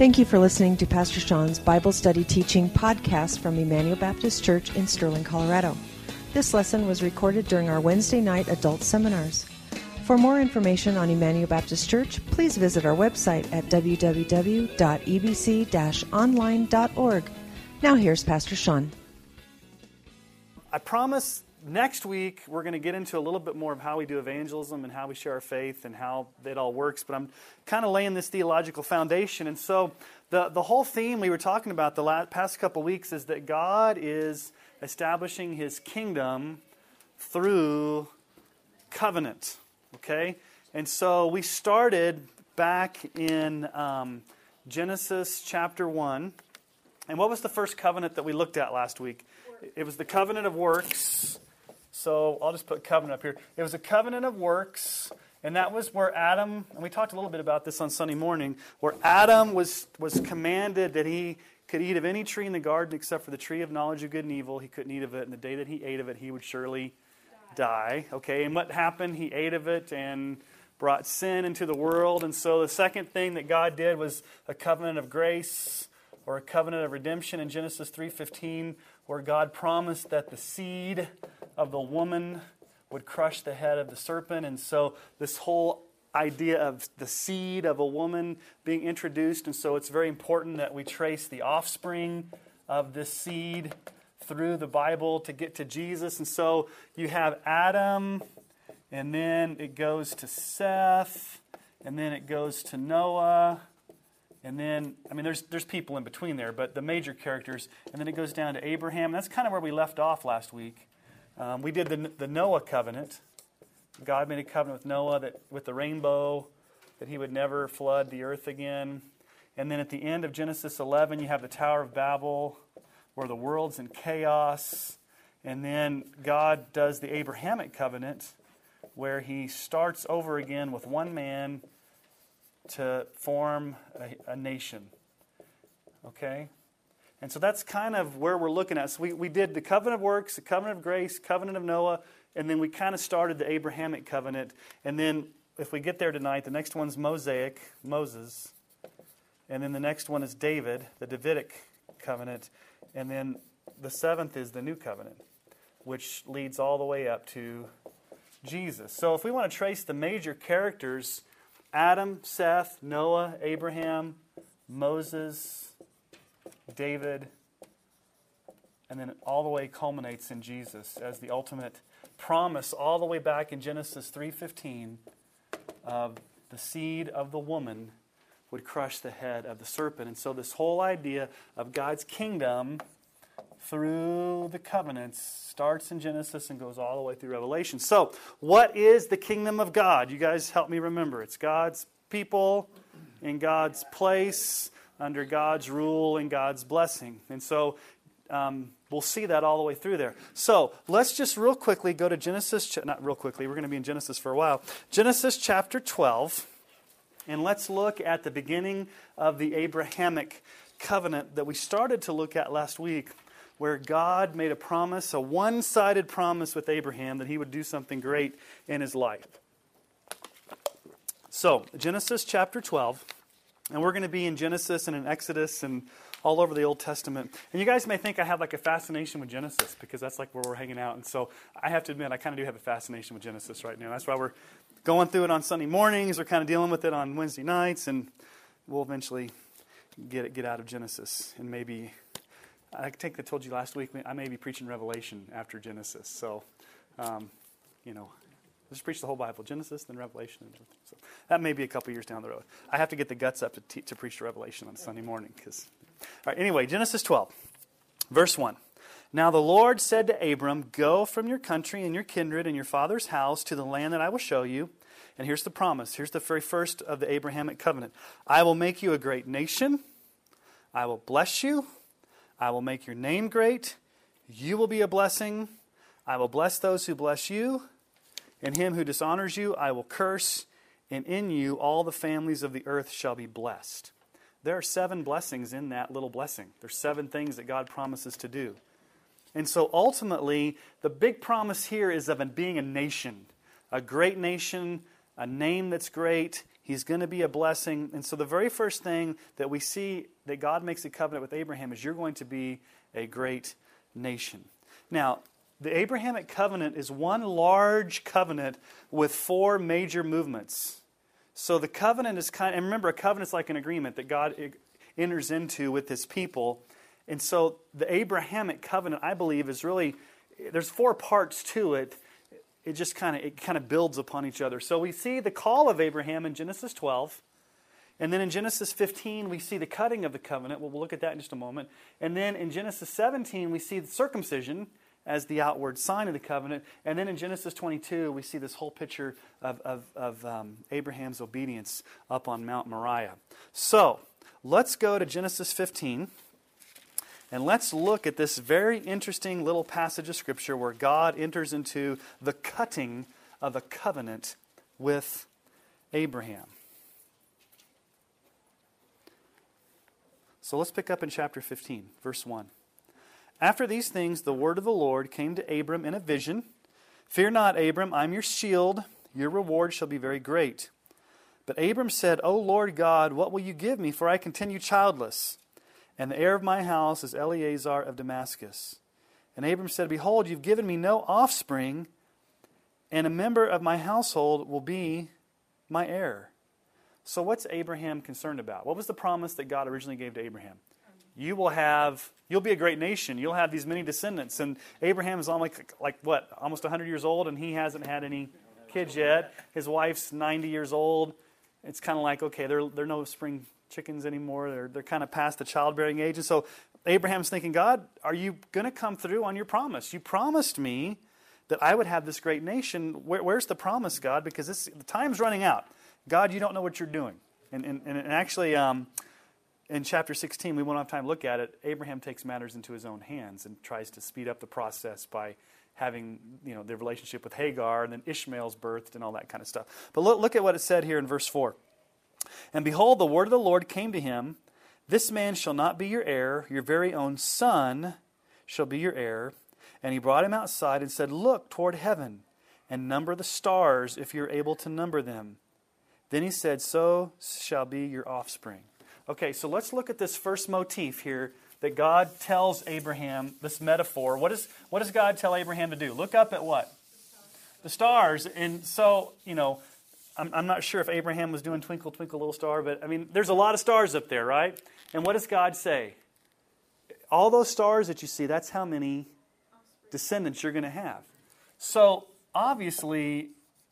Thank you for listening to Pastor Sean's Bible Study Teaching podcast from Emmanuel Baptist Church in Sterling, Colorado. This lesson was recorded during our Wednesday night adult seminars. For more information on Emmanuel Baptist Church, please visit our website at www.ebc online.org. Now here's Pastor Sean. I promise next week we're going to get into a little bit more of how we do evangelism and how we share our faith and how it all works but i'm kind of laying this theological foundation. And so the, the whole theme we were talking about the last, past couple weeks is that god is establishing his kingdom through covenant okay? And so we started back in um, genesis chapter 1 and what was the first covenant that we looked at last week? It was the covenant of works so I'll just put covenant up here. It was a covenant of works, and that was where Adam, and we talked a little bit about this on Sunday morning, where Adam was, was commanded that he could eat of any tree in the garden except for the tree of knowledge of good and evil. He couldn't eat of it, and the day that he ate of it, he would surely die. Okay, and what happened? He ate of it and brought sin into the world. And so the second thing that God did was a covenant of grace or a covenant of redemption in Genesis 3:15 where God promised that the seed of the woman would crush the head of the serpent. And so, this whole idea of the seed of a woman being introduced. And so, it's very important that we trace the offspring of this seed through the Bible to get to Jesus. And so, you have Adam, and then it goes to Seth, and then it goes to Noah. And then, I mean, there's, there's people in between there, but the major characters. And then it goes down to Abraham. That's kind of where we left off last week. Um, we did the, the Noah covenant. God made a covenant with Noah that with the rainbow that he would never flood the earth again. And then at the end of Genesis 11, you have the Tower of Babel where the world's in chaos. And then God does the Abrahamic covenant where he starts over again with one man to form a, a nation. Okay? And so that's kind of where we're looking at. So we, we did the covenant of works, the covenant of grace, covenant of Noah, and then we kind of started the Abrahamic covenant. And then if we get there tonight, the next one's Mosaic, Moses. And then the next one is David, the Davidic covenant. And then the seventh is the new covenant, which leads all the way up to Jesus. So if we want to trace the major characters Adam, Seth, Noah, Abraham, Moses, David, and then all the way culminates in Jesus as the ultimate promise all the way back in Genesis 3:15 of the seed of the woman would crush the head of the serpent. And so this whole idea of God's kingdom through the covenants starts in Genesis and goes all the way through Revelation. So, what is the kingdom of God? You guys help me remember. It's God's people in God's place under God's rule and God's blessing. And so um, we'll see that all the way through there. So let's just real quickly go to Genesis, not real quickly, we're going to be in Genesis for a while. Genesis chapter 12, and let's look at the beginning of the Abrahamic covenant that we started to look at last week, where God made a promise, a one sided promise with Abraham that he would do something great in his life. So, Genesis chapter 12. And we're going to be in Genesis and in Exodus and all over the Old Testament. And you guys may think I have like a fascination with Genesis because that's like where we're hanging out. And so I have to admit, I kind of do have a fascination with Genesis right now. That's why we're going through it on Sunday mornings. We're kind of dealing with it on Wednesday nights. And we'll eventually get it, get out of Genesis. And maybe, I think I told you last week, I may be preaching Revelation after Genesis. So, um, you know, just preach the whole Bible, Genesis, then Revelation. and everything. So that may be a couple years down the road. I have to get the guts up to, te- to preach the Revelation on Sunday morning. Cause, all right, anyway, Genesis 12, verse 1. Now the Lord said to Abram, Go from your country and your kindred and your father's house to the land that I will show you. And here's the promise. Here's the very first of the Abrahamic covenant I will make you a great nation. I will bless you. I will make your name great. You will be a blessing. I will bless those who bless you and him who dishonors you I will curse, and in you all the families of the earth shall be blessed. There are seven blessings in that little blessing. There's seven things that God promises to do. And so ultimately, the big promise here is of being a nation, a great nation, a name that's great, He's going to be a blessing. And so, the very first thing that we see that God makes a covenant with Abraham is you're going to be a great nation. Now, the Abrahamic covenant is one large covenant with four major movements. So the covenant is kind of, and remember, a covenant is like an agreement that God enters into with his people. And so the Abrahamic covenant, I believe, is really, there's four parts to it. It just kind of, it kind of builds upon each other. So we see the call of Abraham in Genesis 12. And then in Genesis 15, we see the cutting of the covenant. Well, we'll look at that in just a moment. And then in Genesis 17, we see the circumcision as the outward sign of the covenant. And then in Genesis 22, we see this whole picture of, of, of um, Abraham's obedience up on Mount Moriah. So let's go to Genesis 15. And let's look at this very interesting little passage of Scripture where God enters into the cutting of a covenant with Abraham. So let's pick up in chapter 15, verse 1. After these things, the word of the Lord came to Abram in a vision Fear not, Abram, I'm your shield. Your reward shall be very great. But Abram said, O Lord God, what will you give me? For I continue childless. And the heir of my house is Eliezer of Damascus. And Abram said, Behold, you've given me no offspring, and a member of my household will be my heir. So, what's Abraham concerned about? What was the promise that God originally gave to Abraham? You will have you'll be a great nation. You'll have these many descendants. And abraham is almost like, like what almost 100 years old and he hasn't had any kids yet. His wife's 90 years old. It's kind of like okay they're, they're no spring chickens anymore. They're, they're kind of past the childbearing age. And so abraham's thinking god are you going to come through on your promise? You promised me that i would have this great nation. Where, where's the promise god? Because this, the time's running out. God you don't know what you're doing. And, and, and actually um, in chapter 16, we won't have time to look at it. Abraham takes matters into his own hands and tries to speed up the process by having you know the relationship with Hagar and then Ishmael's birthed and all that kind of stuff. But look, look at what it said here in verse 4. And behold, the word of the Lord came to him This man shall not be your heir, your very own son shall be your heir. And he brought him outside and said, Look toward heaven and number the stars if you're able to number them. Then he said, So shall be your offspring. Okay, so let's look at this first motif here that God tells Abraham, this metaphor. What, is, what does God tell Abraham to do? Look up at what? The stars. And so, you know, I'm, I'm not sure if Abraham was doing Twinkle, Twinkle, Little Star, but I mean, there's a lot of stars up there, right? And what does God say? All those stars that you see, that's how many descendants you're going to have. So, obviously,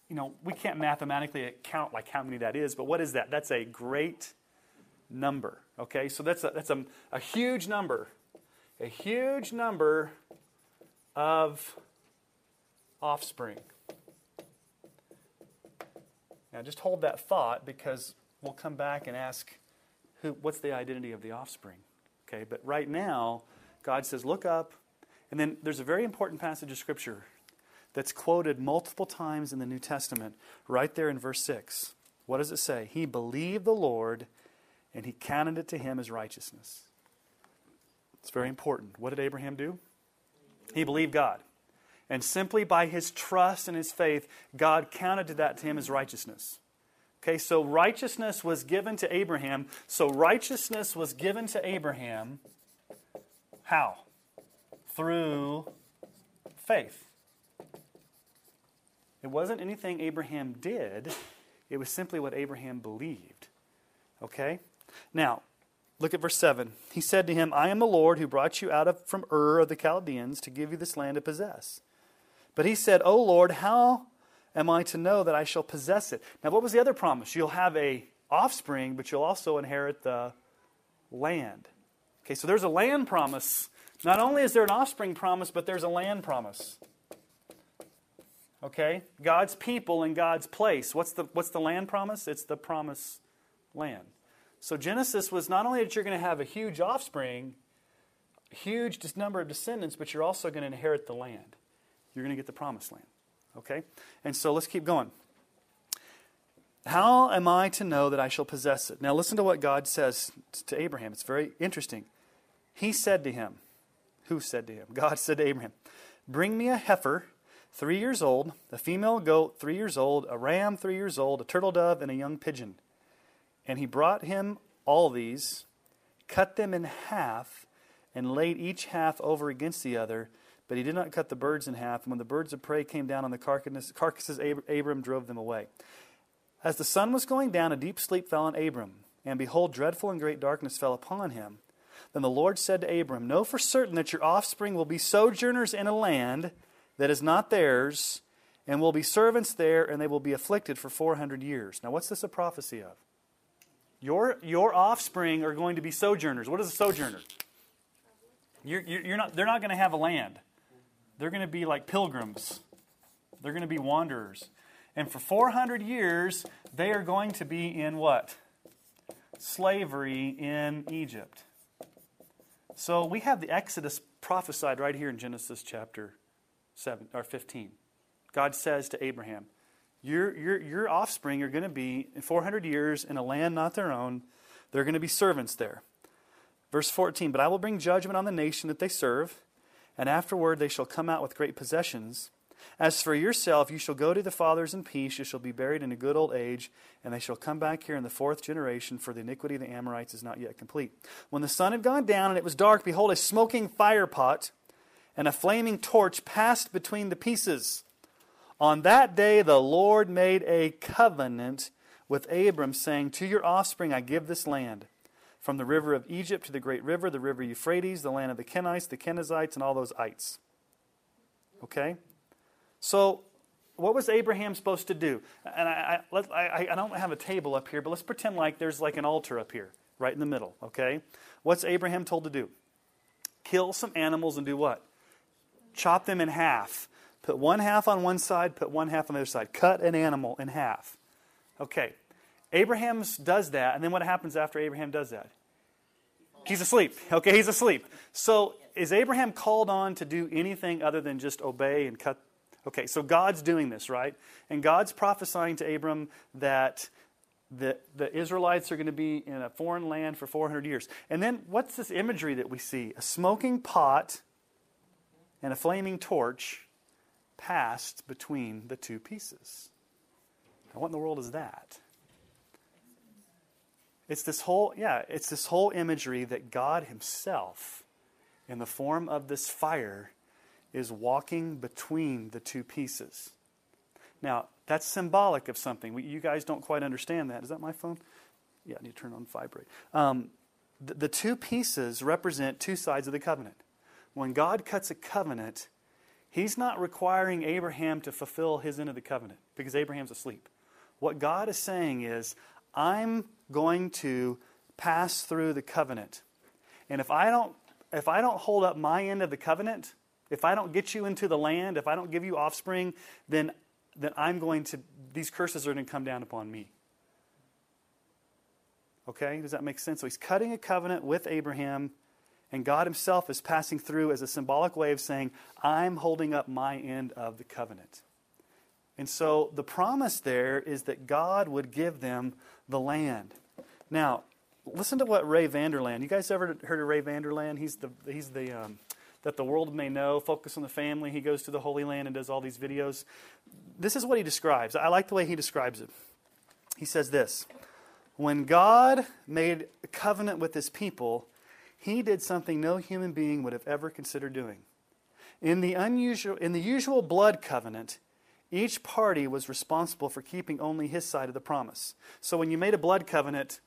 you know, we can't mathematically count like how many that is, but what is that? That's a great number. Okay, so that's a, that's a, a huge number. A huge number of offspring. Now, just hold that thought because we'll come back and ask who, what's the identity of the offspring. Okay, but right now, God says, look up. And then there's a very important passage of Scripture that's quoted multiple times in the New Testament, right there in verse 6. What does it say? He believed the Lord and he counted it to him as righteousness. It's very important. What did Abraham do? He believed God. And simply by his trust and his faith, God counted that to him as righteousness. Okay, so righteousness was given to Abraham. So righteousness was given to Abraham. How? Through faith. It wasn't anything Abraham did, it was simply what Abraham believed. Okay? Now, look at verse 7. He said to him, I am the Lord who brought you out of, from Ur of the Chaldeans to give you this land to possess. But he said, O Lord, how am I to know that I shall possess it? Now, what was the other promise? You'll have a offspring, but you'll also inherit the land. Okay, so there's a land promise. Not only is there an offspring promise, but there's a land promise. Okay? God's people in God's place. What's the, what's the land promise? It's the promised land. So Genesis was not only that you're going to have a huge offspring, huge number of descendants, but you're also going to inherit the land. You're going to get the promised land. Okay? And so let's keep going. How am I to know that I shall possess it? Now listen to what God says to Abraham. It's very interesting. He said to him, Who said to him? God said to Abraham, Bring me a heifer three years old, a female goat three years old, a ram three years old, a turtle dove, and a young pigeon. And he brought him all these, cut them in half, and laid each half over against the other. But he did not cut the birds in half. And when the birds of prey came down on the carcasses, Abram drove them away. As the sun was going down, a deep sleep fell on Abram. And behold, dreadful and great darkness fell upon him. Then the Lord said to Abram, Know for certain that your offspring will be sojourners in a land that is not theirs, and will be servants there, and they will be afflicted for 400 years. Now, what's this a prophecy of? Your, your offspring are going to be sojourners. What is a sojourner? You're, you're not, they're not going to have a land. They're going to be like pilgrims. They're going to be wanderers. And for 400 years, they are going to be in what? Slavery in Egypt. So we have the Exodus prophesied right here in Genesis chapter 7 or 15. God says to Abraham, your, your, your offspring are going to be in 400 years in a land not their own. They're going to be servants there. Verse 14, But I will bring judgment on the nation that they serve, and afterward they shall come out with great possessions. As for yourself, you shall go to the fathers in peace. You shall be buried in a good old age, and they shall come back here in the fourth generation, for the iniquity of the Amorites is not yet complete. When the sun had gone down and it was dark, behold, a smoking firepot and a flaming torch passed between the pieces. On that day, the Lord made a covenant with Abram, saying, To your offspring I give this land. From the river of Egypt to the great river, the river Euphrates, the land of the Kenites, the Kenizzites, and all those ites. Okay? So, what was Abraham supposed to do? And I, I, I, I, don't have a table up here, but let's pretend like there's like an altar up here, right in the middle, okay? What's Abraham told to do? Kill some animals and do what? Chop them in half. Put one half on one side, put one half on the other side. Cut an animal in half. Okay. Abraham does that, and then what happens after Abraham does that? He's asleep. Okay, he's asleep. So is Abraham called on to do anything other than just obey and cut Okay, so God's doing this, right? And God's prophesying to Abram that the, the Israelites are going to be in a foreign land for 400 years. And then what's this imagery that we see? A smoking pot and a flaming torch passed between the two pieces. Now, what in the world is that? It's this whole, yeah, it's this whole imagery that God Himself, in the form of this fire, is walking between the two pieces. Now, that's symbolic of something. You guys don't quite understand that. Is that my phone? Yeah, I need to turn on vibrate. Um, the, the two pieces represent two sides of the covenant. When God cuts a covenant, He's not requiring Abraham to fulfill his end of the covenant because Abraham's asleep. What God is saying is, I'm going to pass through the covenant. And if I don't if I don't hold up my end of the covenant, if I don't get you into the land, if I don't give you offspring, then, then I'm going to, these curses are going to come down upon me. Okay? Does that make sense? So he's cutting a covenant with Abraham, and God himself is passing through as a symbolic way of saying, I'm holding up my end of the covenant. And so the promise there is that God would give them the land. Now, listen to what Ray Vander Laan. You guys ever heard of Ray Vander Laan? He's the he's the um, that the world may know, focus on the family. He goes to the Holy Land and does all these videos. This is what he describes. I like the way he describes it. He says this When God made a covenant with his people, he did something no human being would have ever considered doing. In the, unusual, in the usual blood covenant, each party was responsible for keeping only his side of the promise. So when you made a blood covenant,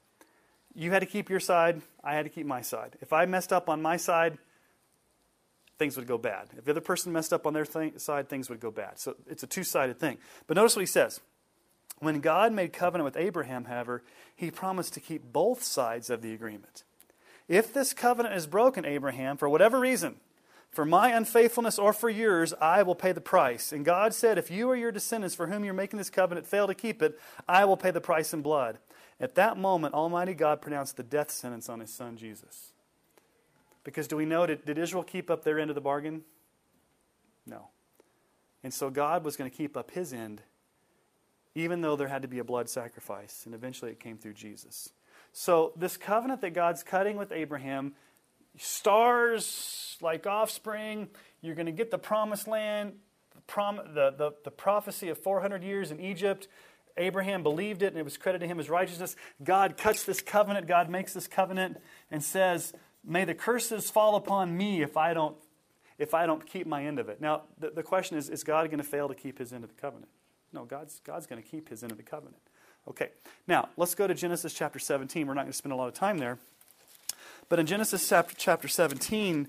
you had to keep your side, I had to keep my side. If I messed up on my side, things would go bad. If the other person messed up on their th- side, things would go bad. So it's a two sided thing. But notice what he says. When God made covenant with Abraham, however, he promised to keep both sides of the agreement. If this covenant is broken, Abraham, for whatever reason, for my unfaithfulness or for yours, I will pay the price. And God said, If you or your descendants for whom you're making this covenant fail to keep it, I will pay the price in blood. At that moment, Almighty God pronounced the death sentence on his son Jesus. Because do we know, did, did Israel keep up their end of the bargain? No. And so God was going to keep up his end, even though there had to be a blood sacrifice. And eventually it came through Jesus. So, this covenant that God's cutting with Abraham, stars like offspring, you're going to get the promised land. The prom- the, the, the prophecy of 400 years in Egypt. Abraham believed it and it was credited to him as righteousness. God cuts this covenant, God makes this covenant and says, May the curses fall upon me if I don't, if I don't keep my end of it. Now, the, the question is is God going to fail to keep his end of the covenant? No, God's, God's going to keep his end of the covenant. Okay, now let's go to Genesis chapter 17. We're not going to spend a lot of time there. But in Genesis chapter, chapter 17,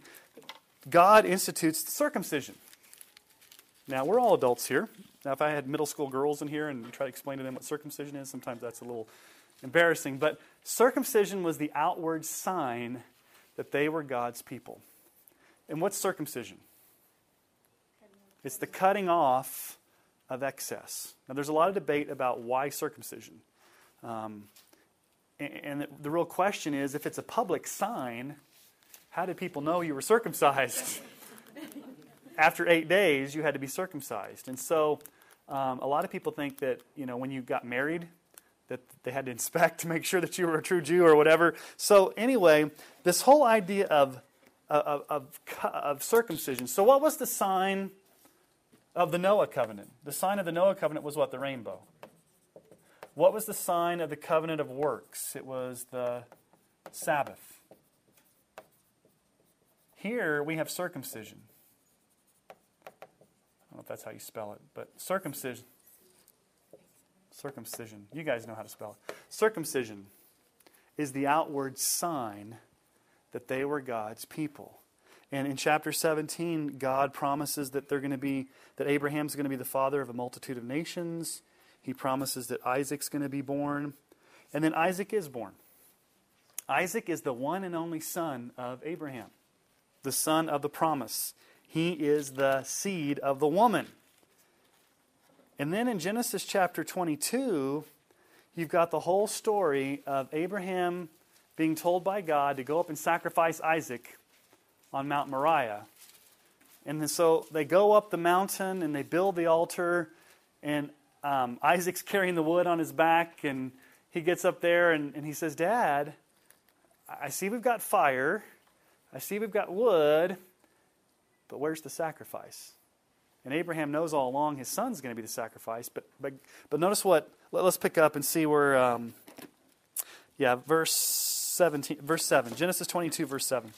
God institutes circumcision. Now, we're all adults here. Now, if I had middle school girls in here and try to explain to them what circumcision is, sometimes that's a little embarrassing. But circumcision was the outward sign that they were God's people. And what's circumcision? It's the cutting off of excess. Now, there's a lot of debate about why circumcision. Um, and the real question is if it's a public sign, how did people know you were circumcised? After eight days, you had to be circumcised. And so um, a lot of people think that, you know, when you got married, that they had to inspect to make sure that you were a true Jew or whatever. So, anyway, this whole idea of, of, of, of circumcision. So, what was the sign of the Noah covenant? The sign of the Noah covenant was what? The rainbow. What was the sign of the covenant of works? It was the Sabbath. Here we have circumcision. I don't know if that's how you spell it, but circumcision. Circumcision. You guys know how to spell it. Circumcision is the outward sign that they were God's people. And in chapter 17, God promises that they're going to be that Abraham's going to be the father of a multitude of nations. He promises that Isaac's going to be born. And then Isaac is born. Isaac is the one and only son of Abraham, the son of the promise. He is the seed of the woman. And then in Genesis chapter 22, you've got the whole story of Abraham being told by God to go up and sacrifice Isaac on Mount Moriah. And so they go up the mountain and they build the altar, and um, Isaac's carrying the wood on his back, and he gets up there and, and he says, Dad, I see we've got fire, I see we've got wood, but where's the sacrifice? And Abraham knows all along his son's going to be the sacrifice. But, but, but notice what, let, us pick up and see where, um, yeah, verse 17, verse 7, Genesis 22, verse 7.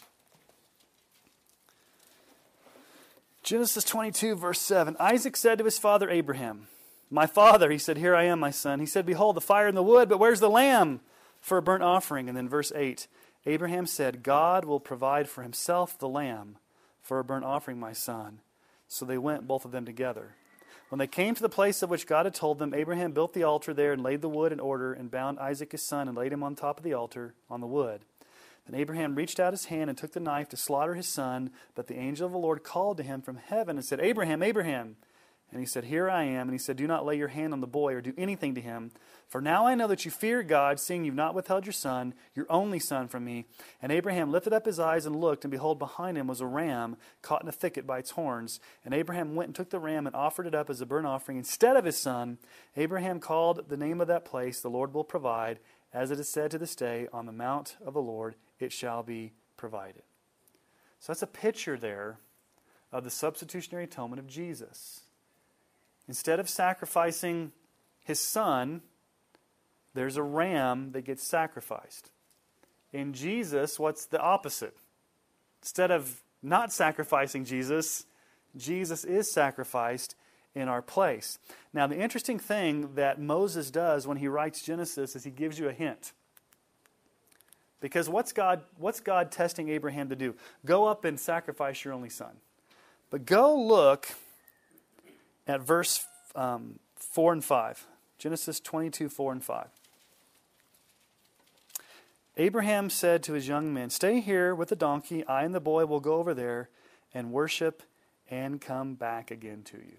Genesis 22, verse 7. Isaac said to his father Abraham, my father, he said, Here I am, my son. He said, Behold, the fire and the wood, but where's the lamb for a burnt offering? And then verse 8 Abraham said, God will provide for himself the lamb for a burnt offering, my son. So they went, both of them together. When they came to the place of which God had told them, Abraham built the altar there and laid the wood in order and bound Isaac his son and laid him on top of the altar on the wood. Then Abraham reached out his hand and took the knife to slaughter his son, but the angel of the Lord called to him from heaven and said, Abraham, Abraham. And he said, Here I am. And he said, Do not lay your hand on the boy or do anything to him. For now I know that you fear God, seeing you've not withheld your son, your only son, from me. And Abraham lifted up his eyes and looked, and behold, behind him was a ram caught in a thicket by its horns. And Abraham went and took the ram and offered it up as a burnt offering instead of his son. Abraham called the name of that place, The Lord will provide. As it is said to this day, On the mount of the Lord it shall be provided. So that's a picture there of the substitutionary atonement of Jesus. Instead of sacrificing his son, there's a ram that gets sacrificed. In Jesus, what's the opposite? Instead of not sacrificing Jesus, Jesus is sacrificed in our place. Now, the interesting thing that Moses does when he writes Genesis is he gives you a hint. Because what's God, what's God testing Abraham to do? Go up and sacrifice your only son. But go look at verse um, 4 and 5. Genesis 22, 4 and 5. Abraham said to his young men, Stay here with the donkey. I and the boy will go over there and worship and come back again to you.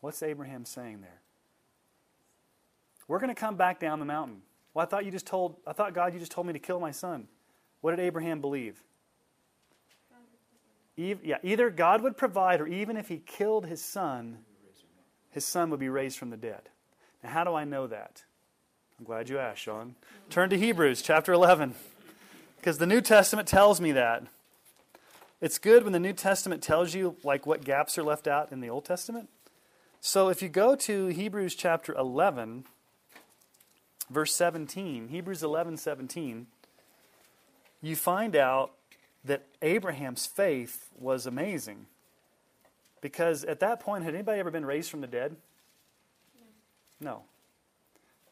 What's Abraham saying there? We're going to come back down the mountain. Well, I thought you just told I thought God you just told me to kill my son. What did Abraham believe? yeah, either God would provide, or even if he killed his son, his son would be raised from the dead. Now, how do I know that? I'm glad you asked, Sean. Turn to Hebrews chapter 11, because the New Testament tells me that. it's good when the New Testament tells you like what gaps are left out in the Old Testament. So if you go to Hebrews chapter 11, verse 17, Hebrews 11, 17, you find out that Abraham's faith was amazing. Because at that point, had anybody ever been raised from the dead? No.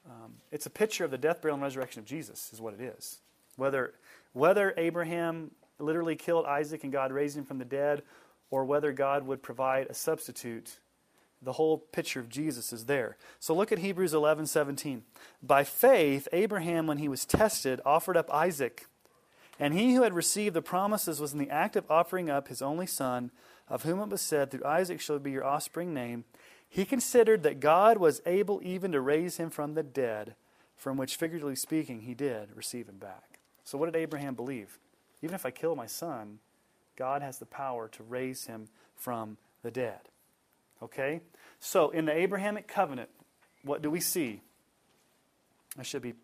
Um, it's a picture of the death, burial, and resurrection of Jesus, is what it is. Whether, whether Abraham literally killed Isaac and God raised him from the dead, or whether God would provide a substitute, the whole picture of Jesus is there. So look at Hebrews 11 17. By faith, Abraham, when he was tested, offered up Isaac. And he who had received the promises was in the act of offering up his only son, of whom it was said, Through Isaac shall be your offspring name. He considered that God was able even to raise him from the dead, from which, figuratively speaking, he did receive him back. So, what did Abraham believe? Even if I kill my son, God has the power to raise him from the dead. Okay? So, in the Abrahamic covenant, what do we see? I should be.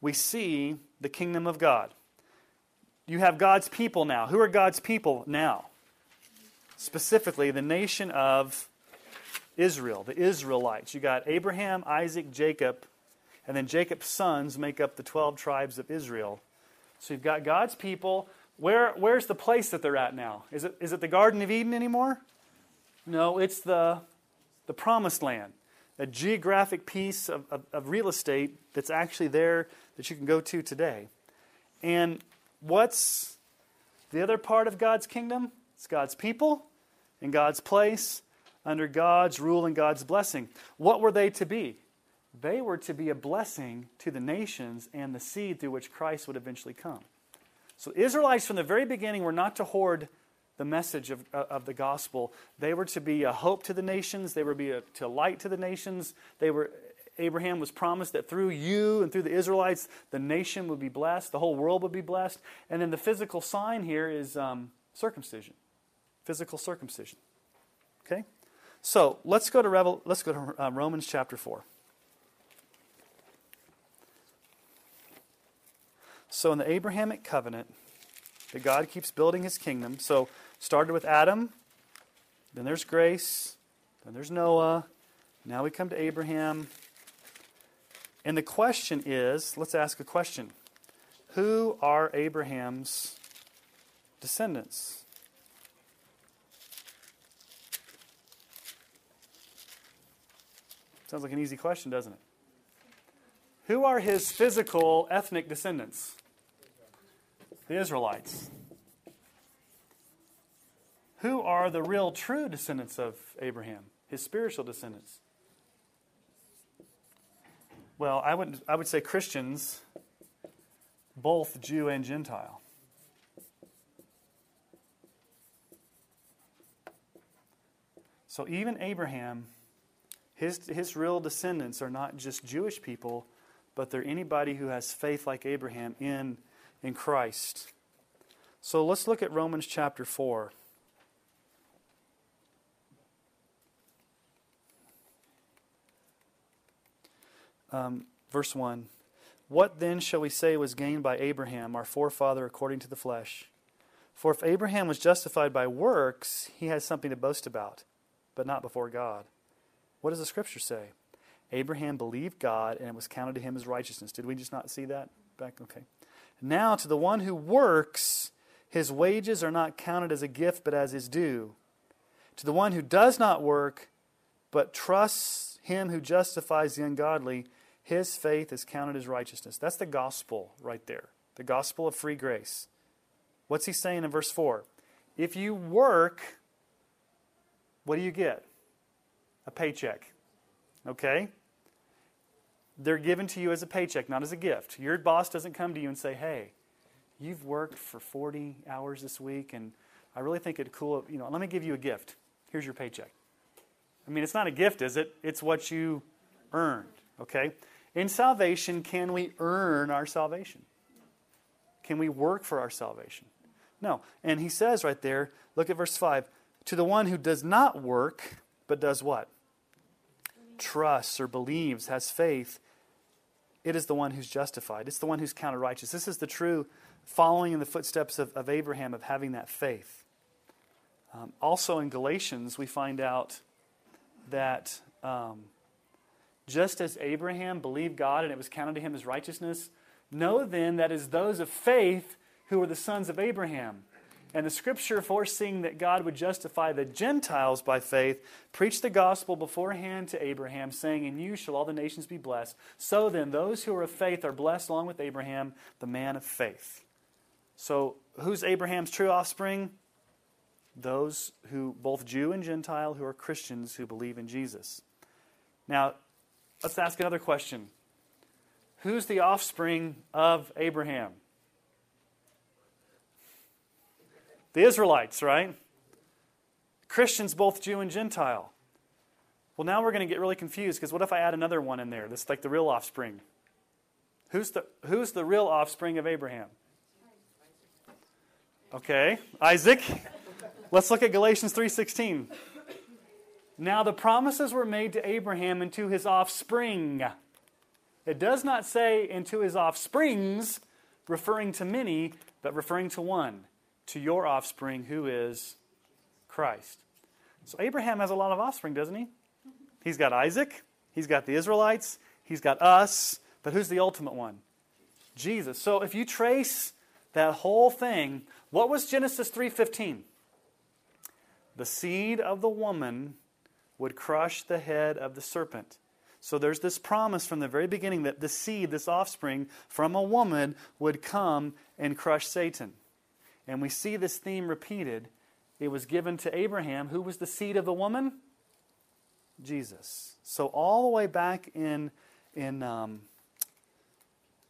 We see the kingdom of God. You have God's people now. Who are God's people now? Specifically, the nation of Israel, the Israelites. You got Abraham, Isaac, Jacob, and then Jacob's sons make up the 12 tribes of Israel. So you've got God's people. Where, where's the place that they're at now? Is it, is it the Garden of Eden anymore? No, it's the, the promised land, a geographic piece of, of, of real estate that's actually there that you can go to today. And what's the other part of God's kingdom? It's God's people and God's place under God's rule and God's blessing. What were they to be? They were to be a blessing to the nations and the seed through which Christ would eventually come. So, Israelites from the very beginning were not to hoard the message of, uh, of the gospel. They were to be a hope to the nations, they were to be a, to light to the nations. They were, Abraham was promised that through you and through the Israelites, the nation would be blessed, the whole world would be blessed. And then the physical sign here is um, circumcision, physical circumcision. Okay? So let's go to, Revel, let's go to uh, Romans chapter 4. So in the Abrahamic covenant, that God keeps building his kingdom. So started with Adam, then there's grace, then there's Noah, now we come to Abraham. And the question is let's ask a question Who are Abraham's descendants? Sounds like an easy question, doesn't it? Who are his physical ethnic descendants? The Israelites. Who are the real true descendants of Abraham? His spiritual descendants? Well, I would, I would say Christians, both Jew and Gentile. So even Abraham his, his real descendants are not just Jewish people, but they're anybody who has faith like Abraham in, in Christ. So let's look at Romans chapter 4. Um, verse 1 What then shall we say was gained by Abraham, our forefather according to the flesh? For if Abraham was justified by works, he has something to boast about, but not before God. What does the scripture say? Abraham believed God and it was counted to him as righteousness. Did we just not see that back? Okay. Now, to the one who works, his wages are not counted as a gift, but as his due. To the one who does not work, but trusts him who justifies the ungodly, his faith is counted as righteousness. That's the gospel right there. The gospel of free grace. What's he saying in verse 4? If you work, what do you get? a paycheck. Okay? They're given to you as a paycheck, not as a gift. Your boss doesn't come to you and say, hey, you've worked for 40 hours this week, and I really think it'd cool, you know, let me give you a gift. Here's your paycheck. I mean, it's not a gift, is it? It's what you earned, okay? In salvation, can we earn our salvation? Can we work for our salvation? No. And he says right there, look at verse 5 to the one who does not work, but does what? trusts or believes, has faith, it is the one who's justified. It's the one who's counted righteous. This is the true following in the footsteps of, of Abraham, of having that faith. Um, also in Galatians, we find out that um, just as Abraham believed God and it was counted to him as righteousness, know then that is those of faith who are the sons of Abraham. And the scripture, foreseeing that God would justify the Gentiles by faith, preached the gospel beforehand to Abraham, saying, In you shall all the nations be blessed. So then, those who are of faith are blessed along with Abraham, the man of faith. So, who's Abraham's true offspring? Those who, both Jew and Gentile, who are Christians who believe in Jesus. Now, let's ask another question Who's the offspring of Abraham? The Israelites, right? Christians, both Jew and Gentile. Well, now we're going to get really confused because what if I add another one in there that's like the real offspring? Who's the, who's the real offspring of Abraham? Okay, Isaac. Let's look at Galatians 3:16. Now the promises were made to Abraham and to his offspring. It does not say into his offsprings, referring to many, but referring to one to your offspring, who is Christ. So Abraham has a lot of offspring, doesn't he? He's got Isaac, he's got the Israelites, he's got us, but who's the ultimate one? Jesus. So if you trace that whole thing, what was Genesis 3:15? The seed of the woman would crush the head of the serpent. So there's this promise from the very beginning that the seed, this offspring from a woman, would come and crush Satan. And we see this theme repeated. It was given to Abraham, who was the seed of the woman? Jesus. So all the way back in in um,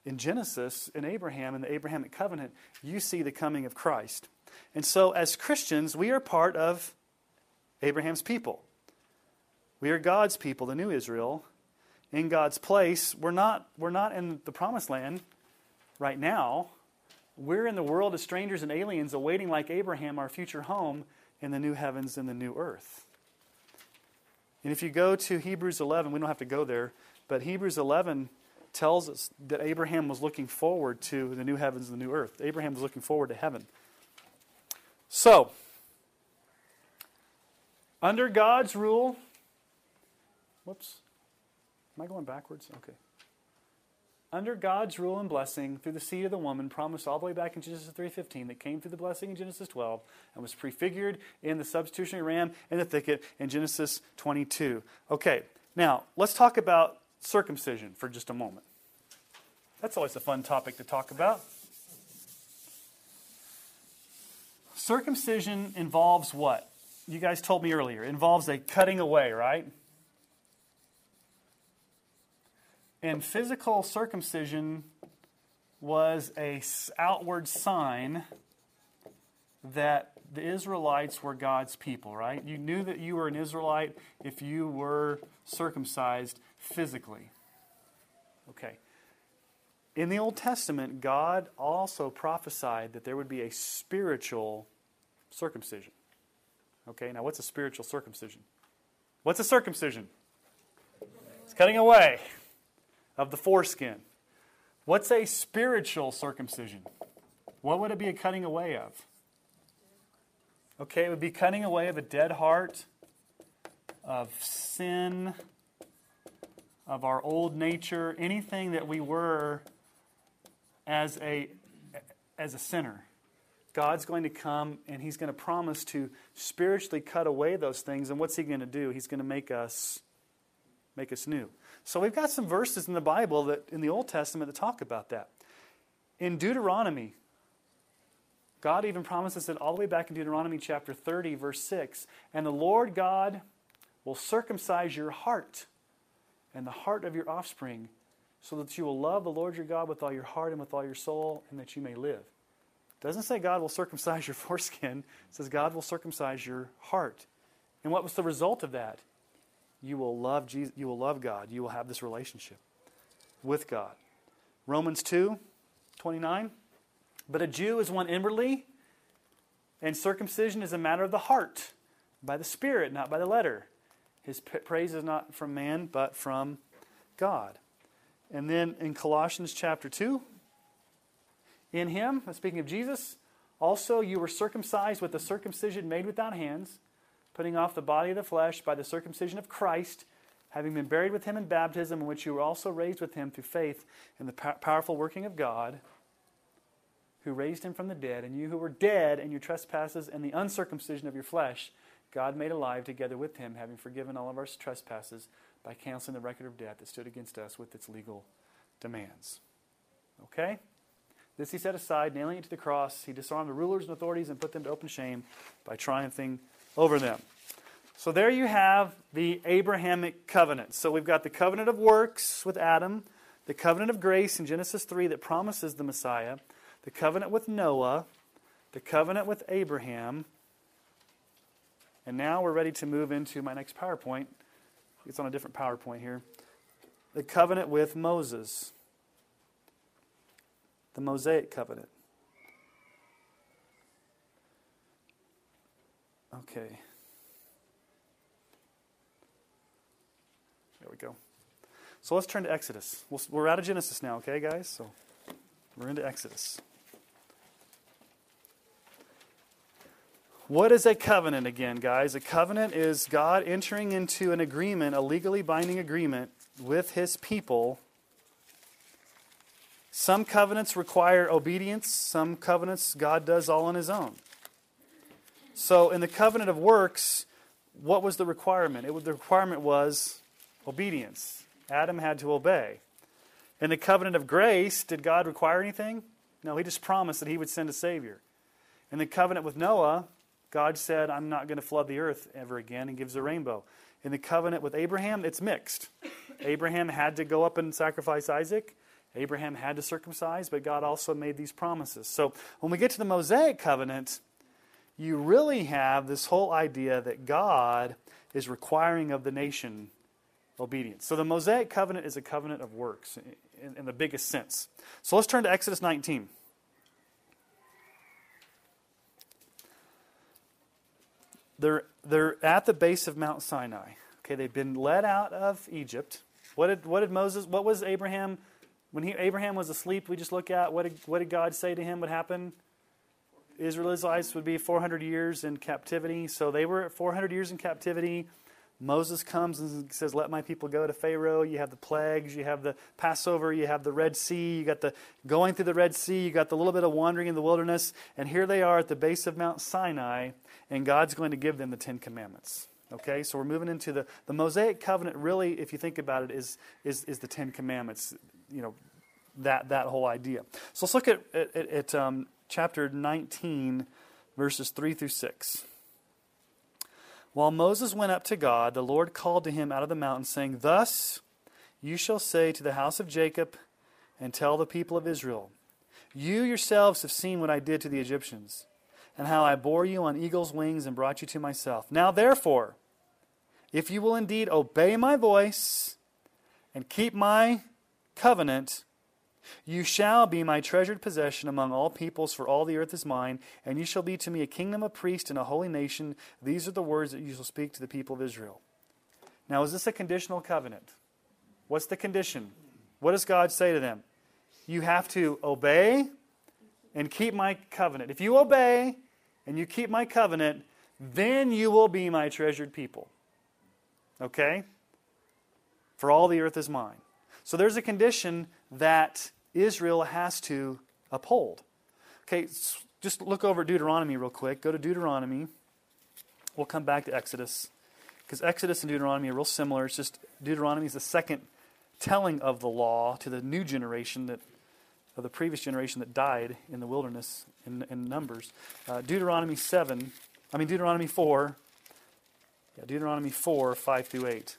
in Genesis, in Abraham, in the Abrahamic covenant, you see the coming of Christ. And so, as Christians, we are part of Abraham's people. We are God's people, the new Israel, in God's place. We're not, we're not in the promised land right now. We're in the world as strangers and aliens, awaiting, like Abraham, our future home in the new heavens and the new earth. And if you go to Hebrews 11, we don't have to go there, but Hebrews 11 tells us that Abraham was looking forward to the new heavens and the new earth. Abraham was looking forward to heaven. So, under God's rule, whoops, am I going backwards? Okay under God's rule and blessing through the seed of the woman promised all the way back in Genesis 3:15 that came through the blessing in Genesis 12 and was prefigured in the substitutionary ram in the thicket in Genesis 22. Okay, now let's talk about circumcision for just a moment. That's always a fun topic to talk about. Circumcision involves what? You guys told me earlier. It involves a cutting away, right? And physical circumcision was a outward sign that the Israelites were God's people, right? You knew that you were an Israelite if you were circumcised physically. Okay. In the Old Testament, God also prophesied that there would be a spiritual circumcision. Okay, now what's a spiritual circumcision? What's a circumcision? It's cutting away of the foreskin. What's a spiritual circumcision? What would it be a cutting away of? Okay, it would be cutting away of a dead heart, of sin, of our old nature, anything that we were as a as a sinner. God's going to come and he's going to promise to spiritually cut away those things and what's he going to do? He's going to make us make us new. So we've got some verses in the Bible that in the Old Testament that talk about that. In Deuteronomy, God even promises it all the way back in Deuteronomy chapter 30, verse 6. And the Lord God will circumcise your heart and the heart of your offspring, so that you will love the Lord your God with all your heart and with all your soul, and that you may live. It doesn't say God will circumcise your foreskin, it says God will circumcise your heart. And what was the result of that? You will love Jesus, you will love God. You will have this relationship with God. Romans 2, 29. But a Jew is one inwardly, and circumcision is a matter of the heart, by the Spirit, not by the letter. His praise is not from man, but from God. And then in Colossians chapter 2, in him, speaking of Jesus, also you were circumcised with the circumcision made without hands, putting off the body of the flesh by the circumcision of Christ, having been buried with him in baptism, in which you were also raised with him through faith in the powerful working of God, who raised him from the dead, and you who were dead in your trespasses and the uncircumcision of your flesh, God made alive together with him, having forgiven all of our trespasses by canceling the record of debt that stood against us with its legal demands. Okay? This he set aside, nailing it to the cross. He disarmed the rulers and authorities and put them to open shame by triumphing over them. So there you have the Abrahamic covenant. So we've got the covenant of works with Adam, the covenant of grace in Genesis 3 that promises the Messiah, the covenant with Noah, the covenant with Abraham. And now we're ready to move into my next PowerPoint. It's on a different PowerPoint here. The covenant with Moses the Mosaic covenant. Okay. There we go. So let's turn to Exodus. We're out of Genesis now, okay, guys? So we're into Exodus. What is a covenant again, guys? A covenant is God entering into an agreement, a legally binding agreement with his people some covenants require obedience, some covenants God does all on his own. So in the covenant of works, what was the requirement? It, the requirement was obedience. Adam had to obey. In the covenant of grace, did God require anything? No, he just promised that he would send a Savior. In the covenant with Noah, God said, I'm not going to flood the earth ever again, and gives a rainbow. In the covenant with Abraham, it's mixed. Abraham had to go up and sacrifice Isaac. Abraham had to circumcise, but God also made these promises. So when we get to the Mosaic covenant, you really have this whole idea that God is requiring of the nation obedience. So the Mosaic covenant is a covenant of works in, in the biggest sense. So let's turn to Exodus 19. They're, they're at the base of Mount Sinai. Okay, they've been led out of Egypt. What did, what did Moses, what was Abraham when he, Abraham was asleep, we just look at what did, what did God say to him would happen? Israelites would be 400 years in captivity. So they were at 400 years in captivity. Moses comes and says, Let my people go to Pharaoh. You have the plagues, you have the Passover, you have the Red Sea, you got the going through the Red Sea, you got the little bit of wandering in the wilderness. And here they are at the base of Mount Sinai, and God's going to give them the Ten Commandments. Okay, so we're moving into the, the Mosaic covenant, really, if you think about it, is, is, is the Ten Commandments you know, that, that whole idea. So let's look at, at, at um, chapter 19, verses 3 through 6. While Moses went up to God, the Lord called to him out of the mountain, saying, Thus you shall say to the house of Jacob and tell the people of Israel, You yourselves have seen what I did to the Egyptians, and how I bore you on eagle's wings and brought you to myself. Now therefore, if you will indeed obey my voice and keep my covenant, you shall be my treasured possession among all peoples, for all the earth is mine, and you shall be to me a kingdom of priests and a holy nation. These are the words that you shall speak to the people of Israel. Now, is this a conditional covenant? What's the condition? What does God say to them? You have to obey and keep my covenant. If you obey and you keep my covenant, then you will be my treasured people. Okay? For all the earth is mine. So there's a condition that Israel has to uphold. Okay, just look over Deuteronomy real quick. Go to Deuteronomy. We'll come back to Exodus. Because Exodus and Deuteronomy are real similar. It's just Deuteronomy is the second telling of the law to the new generation that of the previous generation that died in the wilderness in, in Numbers. Uh, Deuteronomy 7, I mean Deuteronomy 4, yeah, Deuteronomy 4, 5 through 8.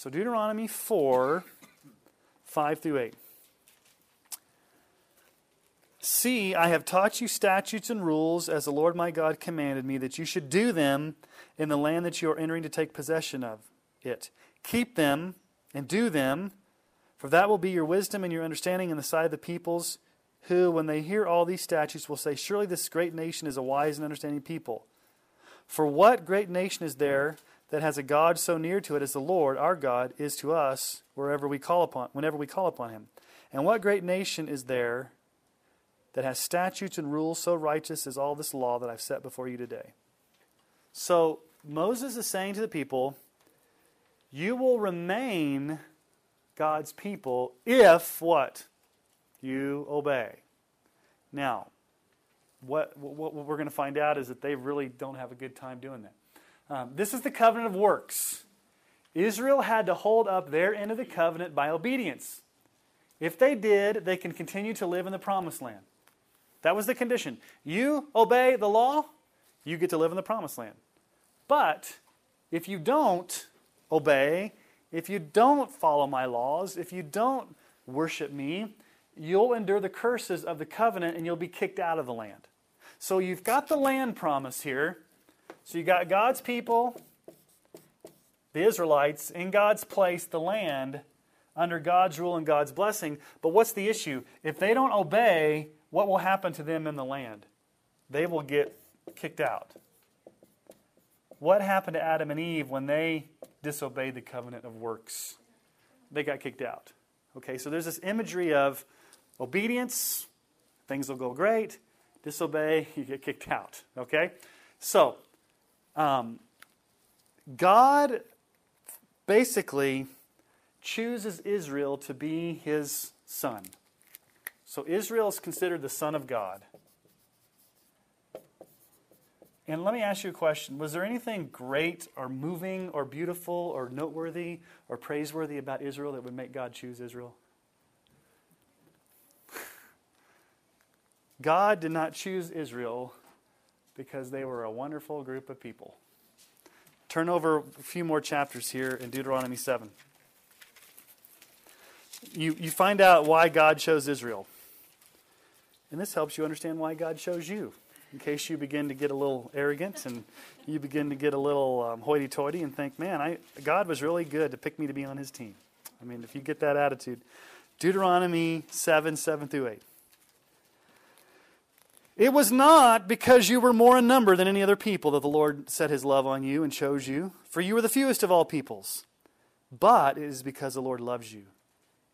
So, Deuteronomy 4 5 through 8. See, I have taught you statutes and rules as the Lord my God commanded me, that you should do them in the land that you are entering to take possession of it. Keep them and do them, for that will be your wisdom and your understanding in the sight of the peoples, who, when they hear all these statutes, will say, Surely this great nation is a wise and understanding people. For what great nation is there that has a God so near to it as the Lord, our God, is to us wherever we call upon whenever we call upon him. And what great nation is there that has statutes and rules so righteous as all this law that I've set before you today? So Moses is saying to the people, You will remain God's people if what? You obey. Now, what, what, we're going to find out is that they really don't have a good time doing that. Um, this is the covenant of works. Israel had to hold up their end of the covenant by obedience. If they did, they can continue to live in the promised land. That was the condition. You obey the law, you get to live in the promised land. But if you don't obey, if you don't follow my laws, if you don't worship me, you'll endure the curses of the covenant and you'll be kicked out of the land. So you've got the land promise here. So you got God's people, the Israelites, in God's place, the land, under God's rule and God's blessing. But what's the issue? If they don't obey, what will happen to them in the land? They will get kicked out. What happened to Adam and Eve when they disobeyed the covenant of works? They got kicked out. Okay, so there's this imagery of obedience, things will go great. Disobey, you get kicked out. Okay? So, um, God basically chooses Israel to be his son. So Israel is considered the son of God. And let me ask you a question. Was there anything great or moving or beautiful or noteworthy or praiseworthy about Israel that would make God choose Israel? God did not choose Israel because they were a wonderful group of people. Turn over a few more chapters here in Deuteronomy 7. You, you find out why God chose Israel. And this helps you understand why God chose you. In case you begin to get a little arrogant and you begin to get a little um, hoity toity and think, man, I, God was really good to pick me to be on his team. I mean, if you get that attitude. Deuteronomy 7 7 through 8. It was not because you were more in number than any other people that the Lord set his love on you and chose you, for you were the fewest of all peoples. But it is because the Lord loves you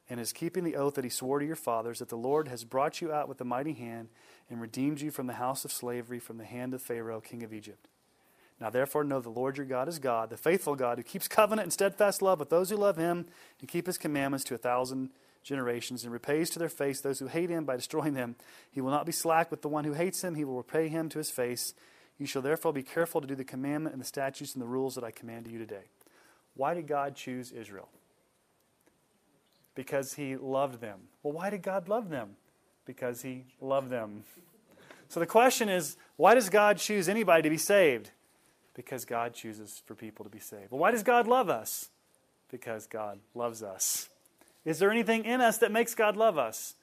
and is keeping the oath that he swore to your fathers that the Lord has brought you out with a mighty hand and redeemed you from the house of slavery, from the hand of Pharaoh, king of Egypt. Now therefore know the Lord your God is God, the faithful God, who keeps covenant and steadfast love with those who love him and keep his commandments to a thousand generations and repays to their face those who hate him by destroying them. He will not be slack with the one who hates him, he will repay him to his face. You shall therefore be careful to do the commandment and the statutes and the rules that I command to you today. Why did God choose Israel? Because he loved them. Well, why did God love them? Because he loved them. So the question is why does God choose anybody to be saved? Because God chooses for people to be saved. Well, why does God love us? Because God loves us. Is there anything in us that makes God love us?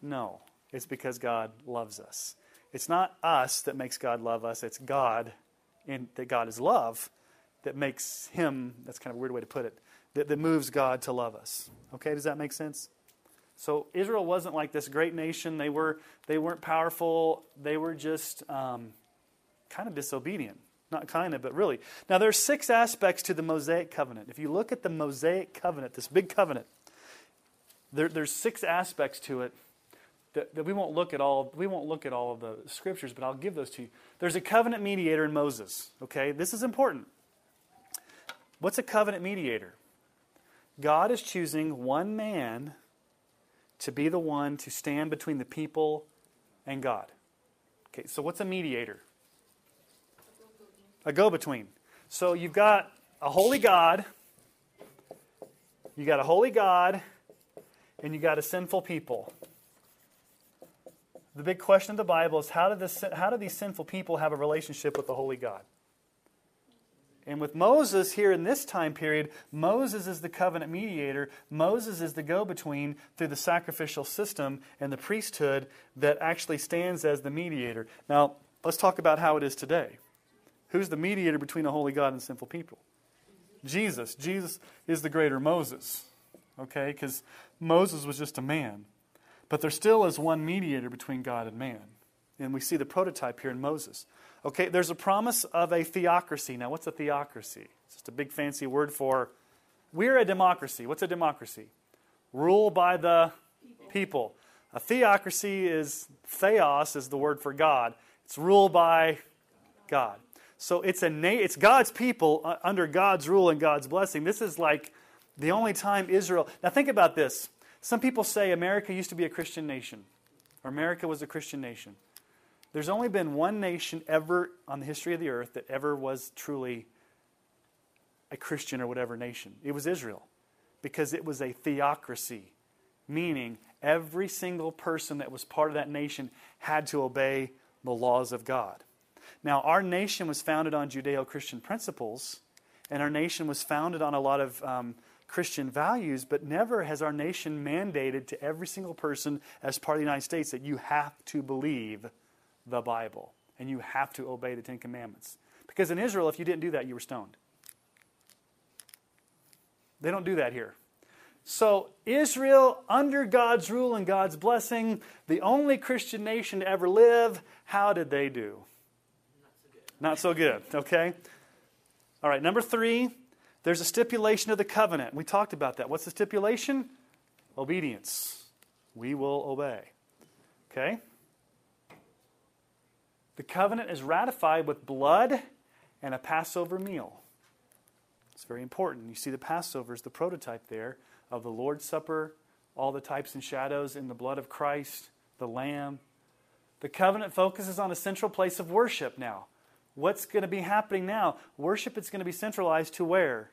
No. It's because God loves us. It's not us that makes God love us, it's God, in, that God is love, that makes Him, that's kind of a weird way to put it, that, that moves God to love us. Okay, does that make sense? So Israel wasn't like this great nation. They, were, they weren't powerful, they were just um, kind of disobedient. Not kind of, but really. Now, there are six aspects to the Mosaic covenant. If you look at the Mosaic covenant, this big covenant, there, there's six aspects to it that, that we won't look at all. We won't look at all of the scriptures, but I'll give those to you. There's a covenant mediator in Moses. Okay, this is important. What's a covenant mediator? God is choosing one man to be the one to stand between the people and God. Okay, so what's a mediator? A go between. So you've got a holy God, you got a holy God, and you got a sinful people. The big question of the Bible is how do, this, how do these sinful people have a relationship with the holy God? And with Moses here in this time period, Moses is the covenant mediator. Moses is the go between through the sacrificial system and the priesthood that actually stands as the mediator. Now, let's talk about how it is today. Who's the mediator between a holy God and sinful people? Jesus. Jesus is the greater Moses. Okay? Because Moses was just a man. But there still is one mediator between God and man. And we see the prototype here in Moses. Okay, there's a promise of a theocracy. Now, what's a theocracy? It's just a big fancy word for we're a democracy. What's a democracy? Rule by the people. A theocracy is theos is the word for God. It's rule by God. So it's a na- it's God's people uh, under God's rule and God's blessing. This is like the only time Israel. Now think about this. Some people say America used to be a Christian nation, or America was a Christian nation. There's only been one nation ever on the history of the earth that ever was truly a Christian or whatever nation. It was Israel because it was a theocracy, meaning every single person that was part of that nation had to obey the laws of God. Now, our nation was founded on Judeo Christian principles, and our nation was founded on a lot of um, Christian values, but never has our nation mandated to every single person as part of the United States that you have to believe the Bible and you have to obey the Ten Commandments. Because in Israel, if you didn't do that, you were stoned. They don't do that here. So, Israel, under God's rule and God's blessing, the only Christian nation to ever live, how did they do? Not so good, Not so good okay? All right, number three, there's a stipulation of the covenant. We talked about that. What's the stipulation? Obedience. We will obey. Okay? The covenant is ratified with blood and a Passover meal. It's very important. You see, the Passover is the prototype there of the Lord's Supper, all the types and shadows in the blood of Christ, the Lamb. The covenant focuses on a central place of worship now. What's going to be happening now? Worship is going to be centralized to where?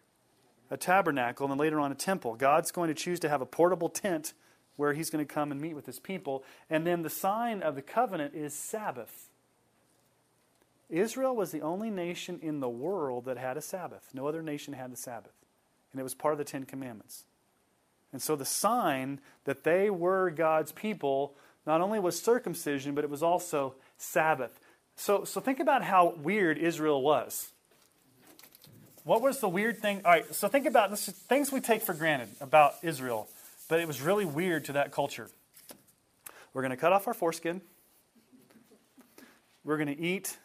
A tabernacle, and then later on a temple. God's going to choose to have a portable tent where He's going to come and meet with His people. And then the sign of the covenant is Sabbath. Israel was the only nation in the world that had a Sabbath. No other nation had the Sabbath. And it was part of the Ten Commandments. And so the sign that they were God's people not only was circumcision, but it was also Sabbath. So, so think about how weird Israel was. What was the weird thing? All right, so think about this, things we take for granted about Israel, but it was really weird to that culture. We're going to cut off our foreskin. We're going to eat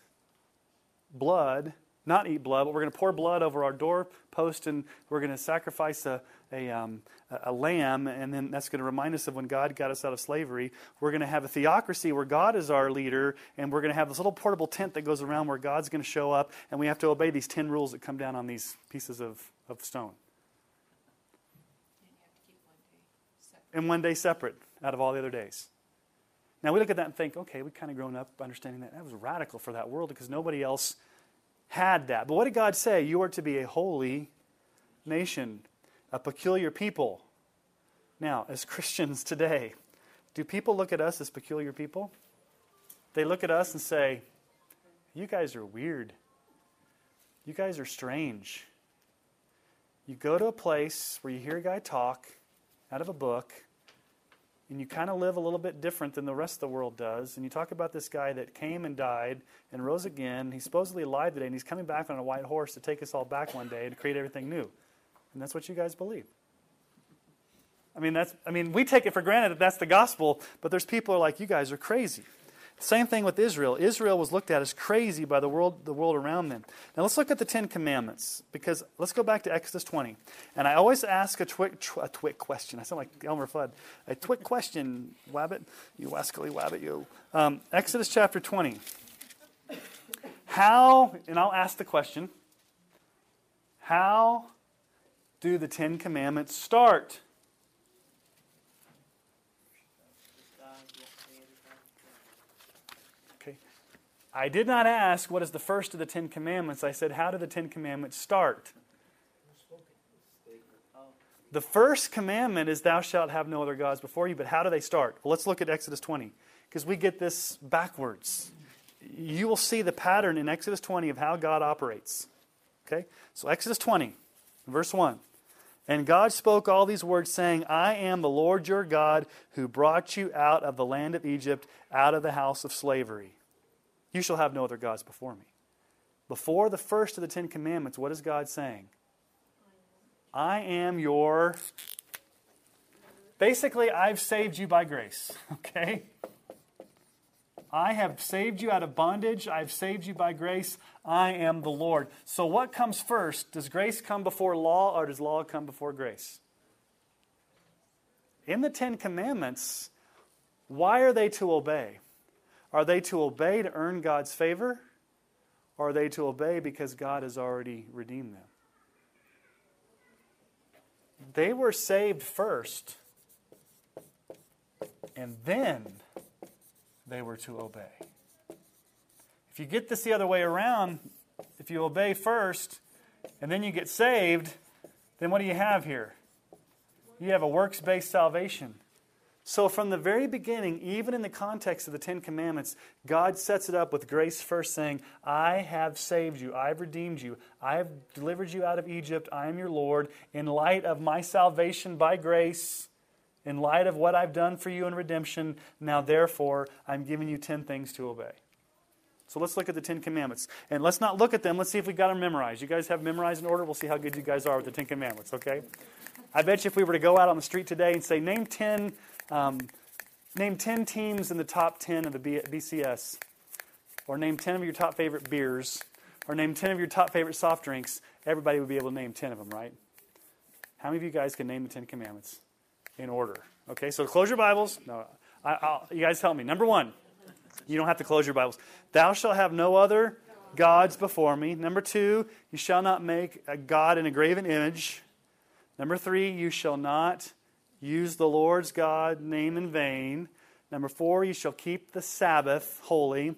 blood, not eat blood, but we're going to pour blood over our doorpost and we're going to sacrifice a, a, um, a lamb, and then that's going to remind us of when God got us out of slavery. We're going to have a theocracy where God is our leader, and we're going to have this little portable tent that goes around where God's going to show up, and we have to obey these 10 rules that come down on these pieces of, of stone. And one day separate out of all the other days. Now we look at that and think, okay, we've kind of grown up understanding that. That was radical for that world because nobody else had that. But what did God say? You are to be a holy nation, a peculiar people. Now, as Christians today, do people look at us as peculiar people? They look at us and say, You guys are weird. You guys are strange. You go to a place where you hear a guy talk out of a book, and you kind of live a little bit different than the rest of the world does. And you talk about this guy that came and died and rose again. He's supposedly alive today, and he's coming back on a white horse to take us all back one day and create everything new. And that's what you guys believe. I mean, that's, I mean, we take it for granted that that's the gospel, but there's people who are like, you guys are crazy. Same thing with Israel. Israel was looked at as crazy by the world, the world around them. Now let's look at the Ten Commandments because let's go back to Exodus 20. And I always ask a twick, a twick question. I sound like Elmer Fudd. A twick question, Wabbit. You wascally Wabbit, you. Um, Exodus chapter 20. How, and I'll ask the question, how do the Ten Commandments start? Okay. I did not ask what is the first of the Ten Commandments. I said, how do the Ten Commandments start? The first commandment is, Thou shalt have no other gods before you. But how do they start? Well, let's look at Exodus 20, because we get this backwards. You will see the pattern in Exodus 20 of how God operates. Okay? So, Exodus 20, verse 1. And God spoke all these words, saying, I am the Lord your God who brought you out of the land of Egypt, out of the house of slavery. You shall have no other gods before me. Before the first of the Ten Commandments, what is God saying? I am your. Basically, I've saved you by grace. Okay? I have saved you out of bondage. I've saved you by grace. I am the Lord. So, what comes first? Does grace come before law or does law come before grace? In the Ten Commandments, why are they to obey? Are they to obey to earn God's favor? Or are they to obey because God has already redeemed them? They were saved first, and then they were to obey. If you get this the other way around, if you obey first and then you get saved, then what do you have here? You have a works based salvation. So, from the very beginning, even in the context of the Ten Commandments, God sets it up with grace first, saying, I have saved you, I've redeemed you, I have delivered you out of Egypt, I am your Lord. In light of my salvation by grace, in light of what I've done for you in redemption, now therefore, I'm giving you 10 things to obey. So let's look at the Ten Commandments. And let's not look at them. Let's see if we got them memorized. You guys have memorized in order? We'll see how good you guys are with the Ten Commandments, okay? I bet you if we were to go out on the street today and say, name 10 um, name 10 teams in the top 10 of the BCS, or name 10 of your top favorite beers, or name 10 of your top favorite soft drinks. Everybody would be able to name 10 of them, right? How many of you guys can name the Ten Commandments in order? Okay, so close your Bibles. No, I, you guys help me. Number one, you don't have to close your Bibles. Thou shalt have no other gods before me. Number two, you shall not make a God in a graven image. Number three, you shall not use the Lord's God name in vain. Number four, you shall keep the Sabbath holy.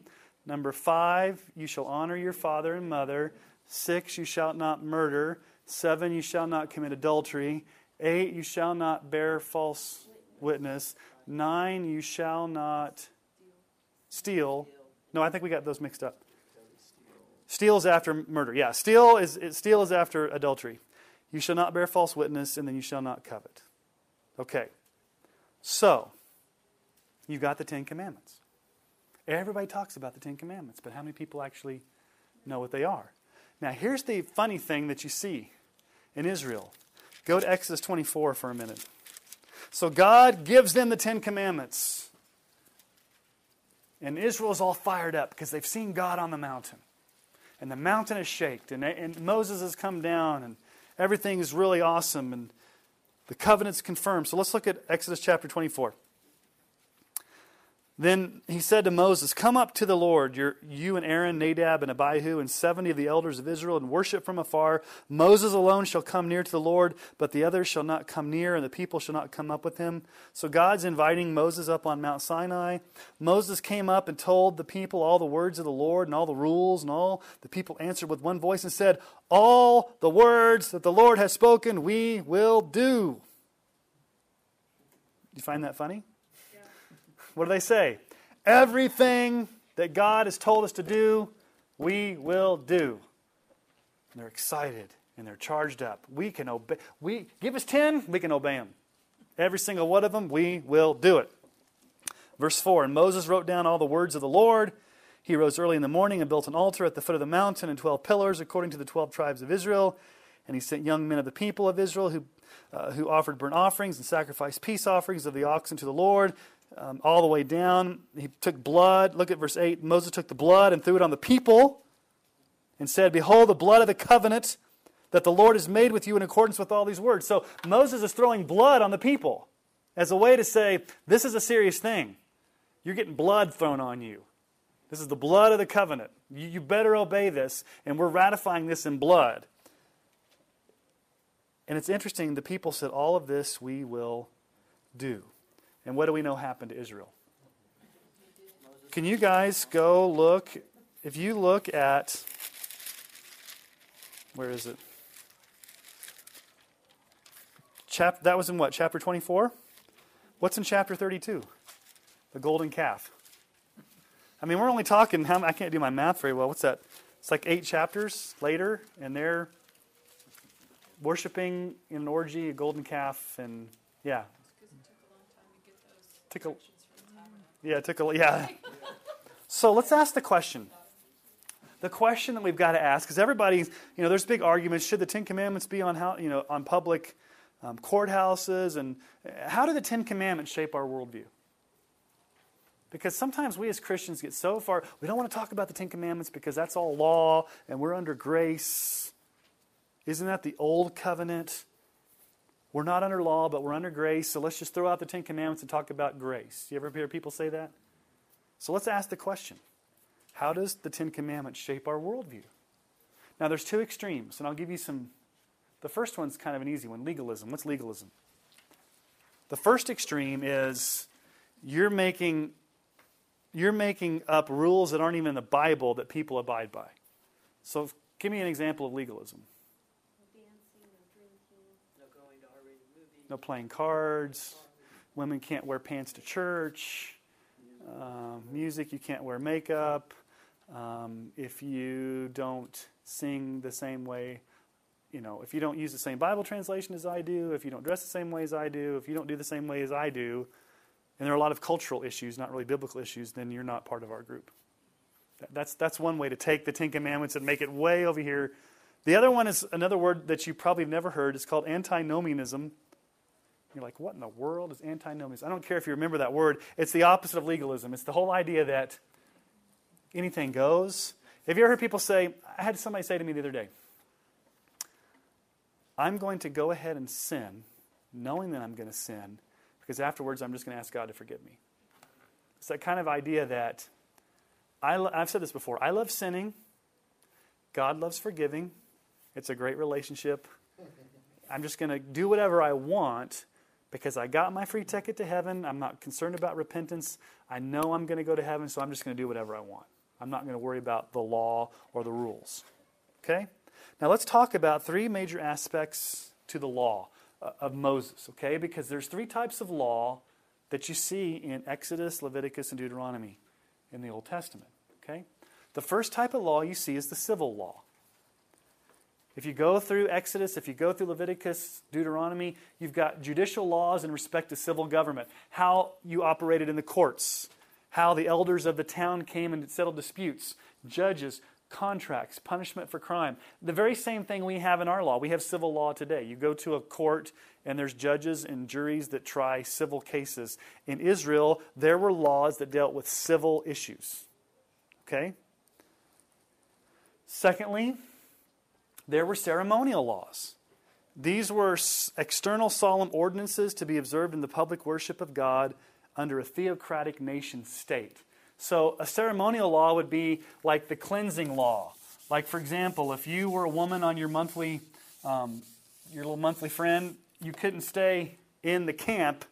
Number five, you shall honor your father and mother. Six, you shall not murder. Seven, you shall not commit adultery. Eight, you shall not bear false witness. Nine, you shall not steal. No, I think we got those mixed up. Steal is after murder. Yeah, steal is steal is after adultery. You shall not bear false witness, and then you shall not covet. Okay. So, you've got the Ten Commandments. Everybody talks about the Ten Commandments, but how many people actually know what they are? Now, here's the funny thing that you see in Israel. Go to Exodus 24 for a minute. So, God gives them the Ten Commandments. And Israel is all fired up because they've seen God on the mountain. And the mountain is shaken, and, and Moses has come down, and everything is really awesome. And the covenant's confirmed. So let's look at Exodus chapter 24. Then he said to Moses, Come up to the Lord, you and Aaron, Nadab, and Abihu, and seventy of the elders of Israel, and worship from afar. Moses alone shall come near to the Lord, but the others shall not come near, and the people shall not come up with him. So God's inviting Moses up on Mount Sinai. Moses came up and told the people all the words of the Lord and all the rules, and all the people answered with one voice and said, All the words that the Lord has spoken, we will do. You find that funny? What do they say? Everything that God has told us to do, we will do. And they're excited and they're charged up. We can obey. We give us 10, we can obey them. Every single one of them, we will do it. Verse 4 And Moses wrote down all the words of the Lord. He rose early in the morning and built an altar at the foot of the mountain and 12 pillars according to the 12 tribes of Israel. And he sent young men of the people of Israel who, uh, who offered burnt offerings and sacrificed peace offerings of the oxen to the Lord um, all the way down. He took blood. Look at verse 8. Moses took the blood and threw it on the people and said, Behold, the blood of the covenant that the Lord has made with you in accordance with all these words. So Moses is throwing blood on the people as a way to say, This is a serious thing. You're getting blood thrown on you. This is the blood of the covenant. You, you better obey this, and we're ratifying this in blood. And it's interesting, the people said, All of this we will do. And what do we know happened to Israel? Can you guys go look? If you look at, where is it? Chap, that was in what? Chapter 24? What's in chapter 32? The golden calf. I mean, we're only talking, how, I can't do my math very well. What's that? It's like eight chapters later, and they're worshiping in an orgy a golden calf, and yeah, A, yeah, took a, yeah. So let's ask the question. The question that we've got to ask, because everybody, you know, there's big arguments. Should the Ten Commandments be on how, you know, on public um, courthouses, and how do the Ten Commandments shape our worldview? Because sometimes we as Christians get so far, we don't want to talk about the Ten Commandments because that's all law and we're under grace. Isn't that the old covenant? We're not under law, but we're under grace, so let's just throw out the Ten Commandments and talk about grace. You ever hear people say that? So let's ask the question How does the Ten Commandments shape our worldview? Now, there's two extremes, and I'll give you some. The first one's kind of an easy one legalism. What's legalism? The first extreme is you're making you're making up rules that aren't even in the Bible that people abide by. So, give me an example of legalism. No playing cards. Women can't wear pants to church. Um, music, you can't wear makeup. Um, if you don't sing the same way, you know, if you don't use the same Bible translation as I do, if you don't dress the same way as I do, if you don't do the same way as I do, and there are a lot of cultural issues, not really biblical issues, then you're not part of our group. That's, that's one way to take the Ten Commandments and make it way over here. The other one is another word that you probably have never heard. It's called antinomianism. You're like, what in the world is antinomianism? I don't care if you remember that word. It's the opposite of legalism. It's the whole idea that anything goes. Have you ever heard people say, I had somebody say to me the other day, I'm going to go ahead and sin, knowing that I'm going to sin, because afterwards I'm just going to ask God to forgive me. It's that kind of idea that I, I've said this before. I love sinning. God loves forgiving. It's a great relationship. I'm just going to do whatever I want because I got my free ticket to heaven. I'm not concerned about repentance. I know I'm going to go to heaven, so I'm just going to do whatever I want. I'm not going to worry about the law or the rules. Okay? Now let's talk about three major aspects to the law. Uh, of Moses, okay? Because there's three types of law that you see in Exodus, Leviticus, and Deuteronomy in the Old Testament, okay? The first type of law you see is the civil law. If you go through Exodus, if you go through Leviticus, Deuteronomy, you've got judicial laws in respect to civil government, how you operated in the courts, how the elders of the town came and settled disputes, judges, contracts, punishment for crime. The very same thing we have in our law. We have civil law today. You go to a court and there's judges and juries that try civil cases. In Israel, there were laws that dealt with civil issues. Okay? Secondly, there were ceremonial laws. These were external solemn ordinances to be observed in the public worship of God under a theocratic nation state. So a ceremonial law would be like the cleansing law. Like, for example, if you were a woman on your monthly, um, your little monthly friend, you couldn't stay in the camp.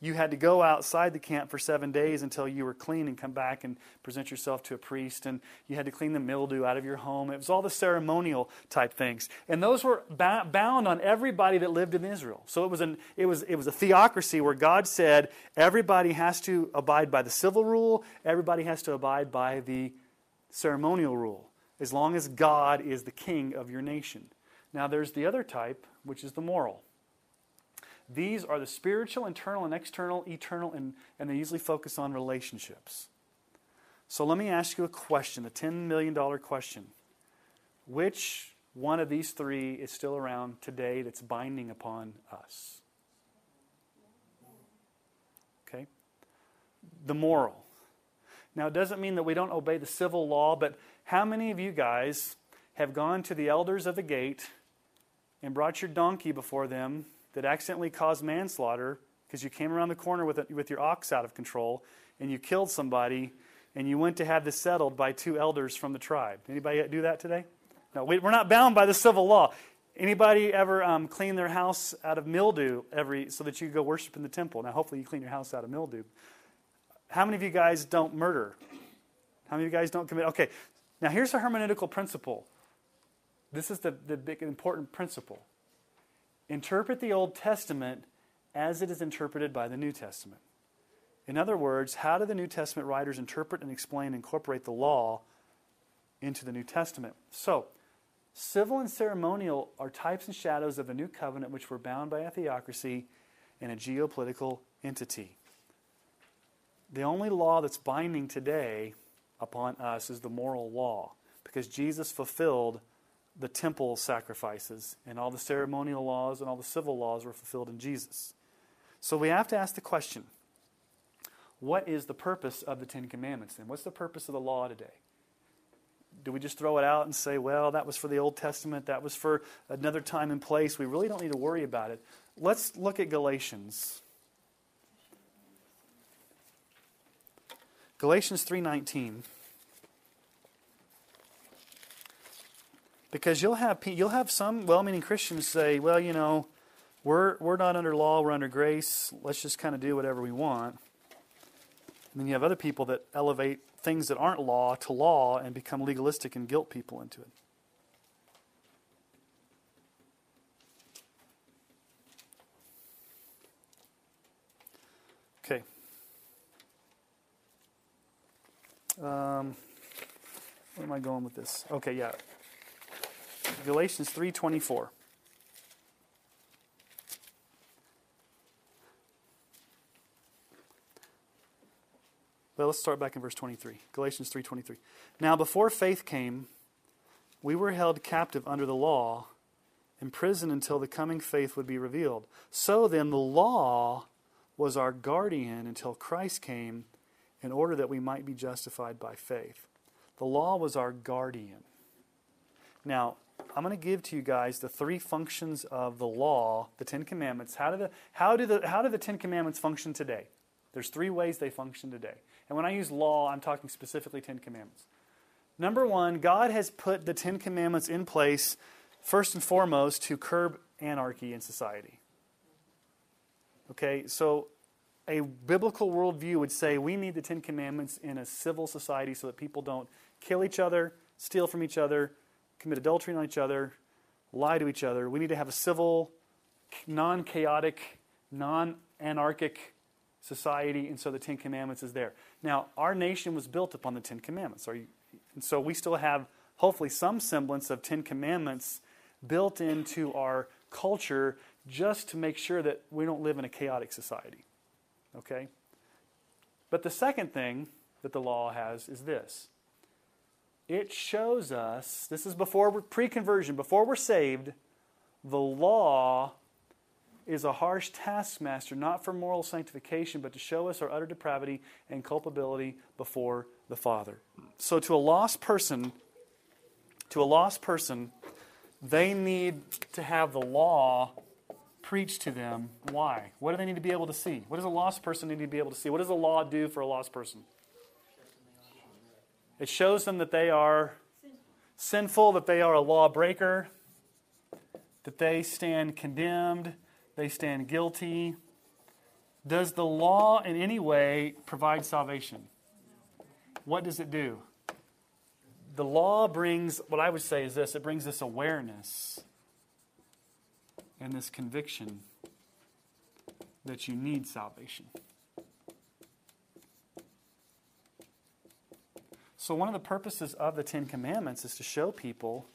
You had to go outside the camp for seven days until you were clean and come back and present yourself to a priest. And you had to clean the mildew out of your home. It was all the ceremonial type things. And those were ba- bound on everybody that lived in Israel. So it was, an, it, was, it was a theocracy where God said everybody has to abide by the civil rule, everybody has to abide by the ceremonial rule, as long as God is the king of your nation. Now, there's the other type, which is the moral. These are the spiritual, internal, and external, eternal, and, and they usually focus on relationships. So let me ask you a question, a $10 million question. Which one of these three is still around today that's binding upon us? Okay? The moral. Now, it doesn't mean that we don't obey the civil law, but how many of you guys have gone to the elders of the gate and brought your donkey before them that accidentally caused manslaughter because you came around the corner with, with your ox out of control and you killed somebody and you went to have this settled by two elders from the tribe. Anybody do that today? No, we, are not bound by the civil law. Anybody ever um, clean their house out of mildew every so that you go worship in the temple? Now, hopefully, you clean your house out of mildew. How many of you guys don't murder? How many of you guys don't commit? Okay, now here's a hermeneutical principle. This is the, the big important principle interpret the Old Testament as it is interpreted by the New Testament. In other words, how do the New Testament writers interpret and explain and incorporate the law into the New Testament? So, civil and ceremonial are types and shadows of a new covenant which were bound by a theocracy and a geopolitical entity. The only law that's binding today upon us is the moral law because Jesus fulfilled the temple sacrifices and all the ceremonial laws and all the civil laws were fulfilled in Jesus. So we have to ask the question what is the purpose of the Ten Commandments then? What's the purpose of the law today? Do we just throw it out and say, well, that was for the Old Testament, that was for another time and place? We really don't need to worry about it. Let's look at Galatians. Galatians 3:19 Because you'll have you'll have some well-meaning Christians say, well, you know, we're we're not under law, we're under grace. Let's just kind of do whatever we want. And then you have other people that elevate things that aren't law to law and become legalistic and guilt people into it. Okay. Um, where am I going with this? Okay, yeah. Galatians 3:24. Well, let's start back in verse 23. Galatians 3:23. Now before faith came, we were held captive under the law, imprisoned until the coming faith would be revealed. So then the law was our guardian until Christ came in order that we might be justified by faith. The law was our guardian. Now, I'm going to give to you guys the three functions of the law, the Ten Commandments. How do the, how do the, how do the Ten Commandments function today? There's three ways they function today. And when I use law, I'm talking specifically Ten Commandments. Number one, God has put the Ten Commandments in place first and foremost to curb anarchy in society. Okay, so a biblical worldview would say we need the Ten Commandments in a civil society so that people don't kill each other, steal from each other, commit adultery on each other, lie to each other. We need to have a civil, non chaotic, non anarchic society, and so the Ten Commandments is there. Now, our nation was built upon the Ten Commandments. You, and so we still have, hopefully, some semblance of Ten Commandments built into our culture just to make sure that we don't live in a chaotic society. Okay? But the second thing that the law has is this it shows us, this is before pre conversion, before we're saved, the law is a harsh taskmaster, not for moral sanctification, but to show us our utter depravity and culpability before the Father. So, to a lost person, to a lost person, they need to have the law preached to them. Why? What do they need to be able to see? What does a lost person need to be able to see? What does the law do for a lost person? It shows them that they are sinful, that they are a lawbreaker, that they stand condemned, they stand guilty. Does the law in any way provide salvation? What does it do? The law brings, what I would say is this it brings this awareness and this conviction that you need salvation. So, one of the purposes of the Ten Commandments is to show people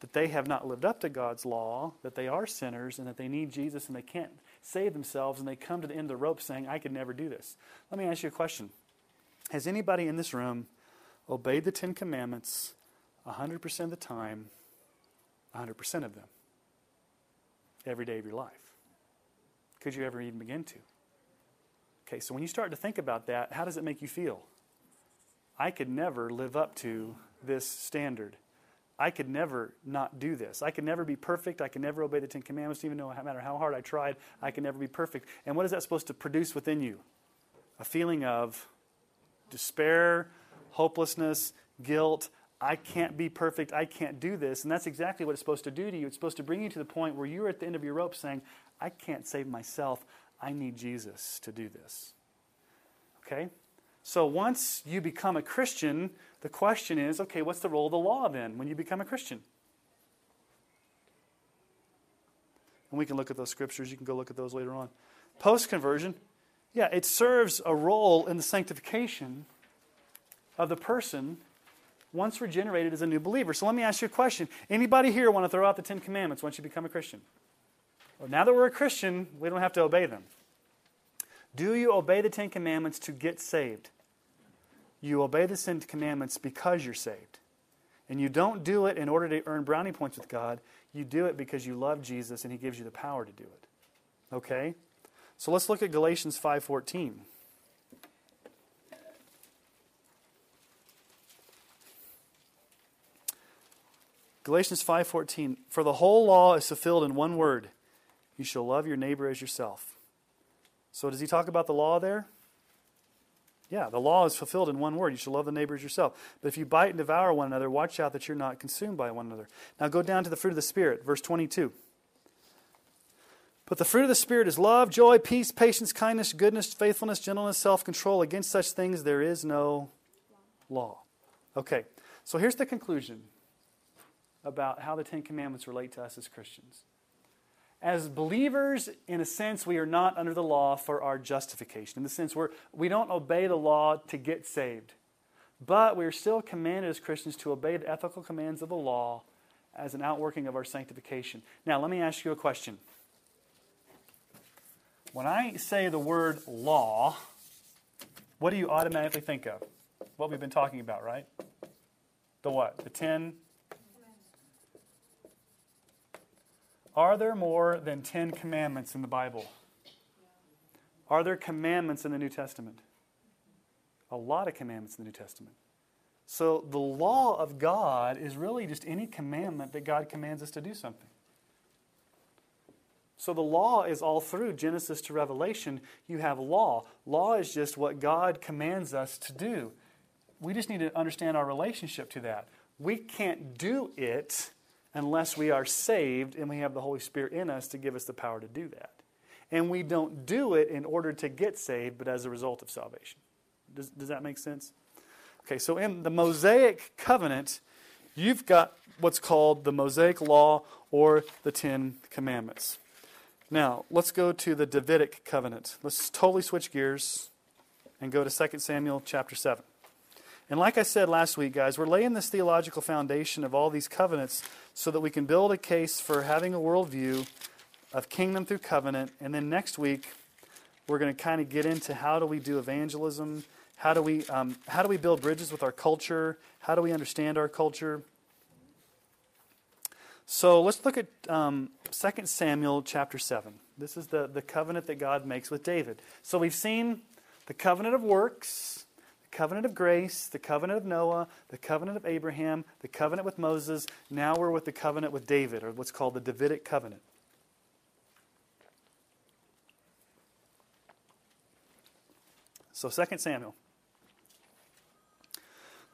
that they have not lived up to God's law, that they are sinners, and that they need Jesus and they can't save themselves, and they come to the end of the rope saying, I could never do this. Let me ask you a question Has anybody in this room obeyed the Ten Commandments 100% of the time, 100% of them, every day of your life? Could you ever even begin to? Okay, so when you start to think about that, how does it make you feel? I could never live up to this standard. I could never not do this. I could never be perfect. I could never obey the Ten Commandments, even no matter how hard I tried. I could never be perfect. And what is that supposed to produce within you? A feeling of despair, hopelessness, guilt. I can't be perfect. I can't do this. And that's exactly what it's supposed to do to you. It's supposed to bring you to the point where you're at the end of your rope saying, I can't save myself. I need Jesus to do this. Okay? So once you become a Christian, the question is okay, what's the role of the law then when you become a Christian? And we can look at those scriptures. You can go look at those later on. Post conversion, yeah, it serves a role in the sanctification of the person once regenerated as a new believer. So let me ask you a question. Anybody here want to throw out the Ten Commandments once you become a Christian? Well, now that we're a Christian, we don't have to obey them. Do you obey the Ten Commandments to get saved? You obey the Ten Commandments because you're saved. And you don't do it in order to earn brownie points with God. You do it because you love Jesus and he gives you the power to do it. Okay? So let's look at Galatians 5:14. Galatians 5:14 For the whole law is fulfilled in one word you shall love your neighbor as yourself. So does he talk about the law there? Yeah, the law is fulfilled in one word. You shall love the neighbor as yourself. But if you bite and devour one another, watch out that you're not consumed by one another. Now go down to the fruit of the Spirit, verse 22. But the fruit of the Spirit is love, joy, peace, patience, kindness, goodness, faithfulness, gentleness, self control. Against such things there is no law. Okay, so here's the conclusion about how the Ten Commandments relate to us as Christians. As believers, in a sense, we are not under the law for our justification. In the sense, we're, we don't obey the law to get saved. But we are still commanded as Christians to obey the ethical commands of the law as an outworking of our sanctification. Now, let me ask you a question. When I say the word law, what do you automatically think of? What we've been talking about, right? The what? The ten. Are there more than ten commandments in the Bible? Are there commandments in the New Testament? A lot of commandments in the New Testament. So the law of God is really just any commandment that God commands us to do something. So the law is all through Genesis to Revelation. You have law. Law is just what God commands us to do. We just need to understand our relationship to that. We can't do it unless we are saved and we have the Holy Spirit in us to give us the power to do that. And we don't do it in order to get saved, but as a result of salvation. Does, does that make sense? Okay, so in the Mosaic covenant, you've got what's called the Mosaic Law or the Ten Commandments. Now, let's go to the Davidic covenant. Let's totally switch gears and go to 2 Samuel chapter 7. And like I said last week, guys, we're laying this theological foundation of all these covenants so that we can build a case for having a worldview of kingdom through covenant. And then next week, we're going to kind of get into how do we do evangelism, how do we um, how do we build bridges with our culture, how do we understand our culture. So let's look at um, 2 Samuel chapter 7. This is the, the covenant that God makes with David. So we've seen the covenant of works, the covenant of grace, the covenant of Noah, the covenant of Abraham, the covenant with Moses. Now we're with the covenant with David, or what's called the Davidic covenant. So 2 Samuel.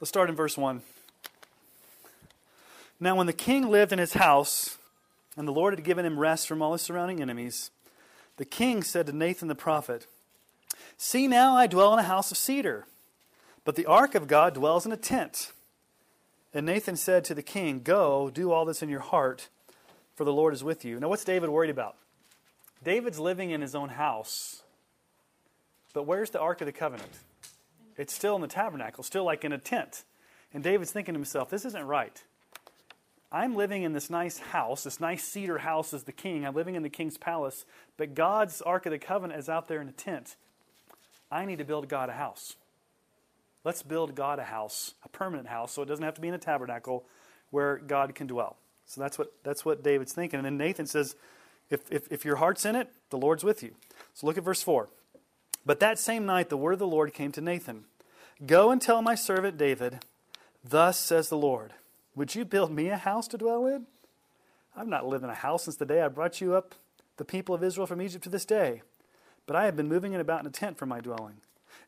Let's start in verse 1. Now, when the king lived in his house, and the Lord had given him rest from all his surrounding enemies, the king said to Nathan the prophet, See now, I dwell in a house of cedar, but the ark of God dwells in a tent. And Nathan said to the king, Go, do all this in your heart, for the Lord is with you. Now, what's David worried about? David's living in his own house, but where's the ark of the covenant? It's still in the tabernacle, still like in a tent. And David's thinking to himself, This isn't right. I'm living in this nice house, this nice cedar house as the king. I'm living in the king's palace, but God's Ark of the Covenant is out there in a tent. I need to build God a house. Let's build God a house, a permanent house, so it doesn't have to be in a tabernacle where God can dwell. So that's what, that's what David's thinking. And then Nathan says, if, if, if your heart's in it, the Lord's with you. So look at verse 4. But that same night the word of the Lord came to Nathan Go and tell my servant David, Thus says the Lord. Would you build me a house to dwell in? I've not lived in a house since the day I brought you up, the people of Israel from Egypt to this day. But I have been moving about in a tent for my dwelling.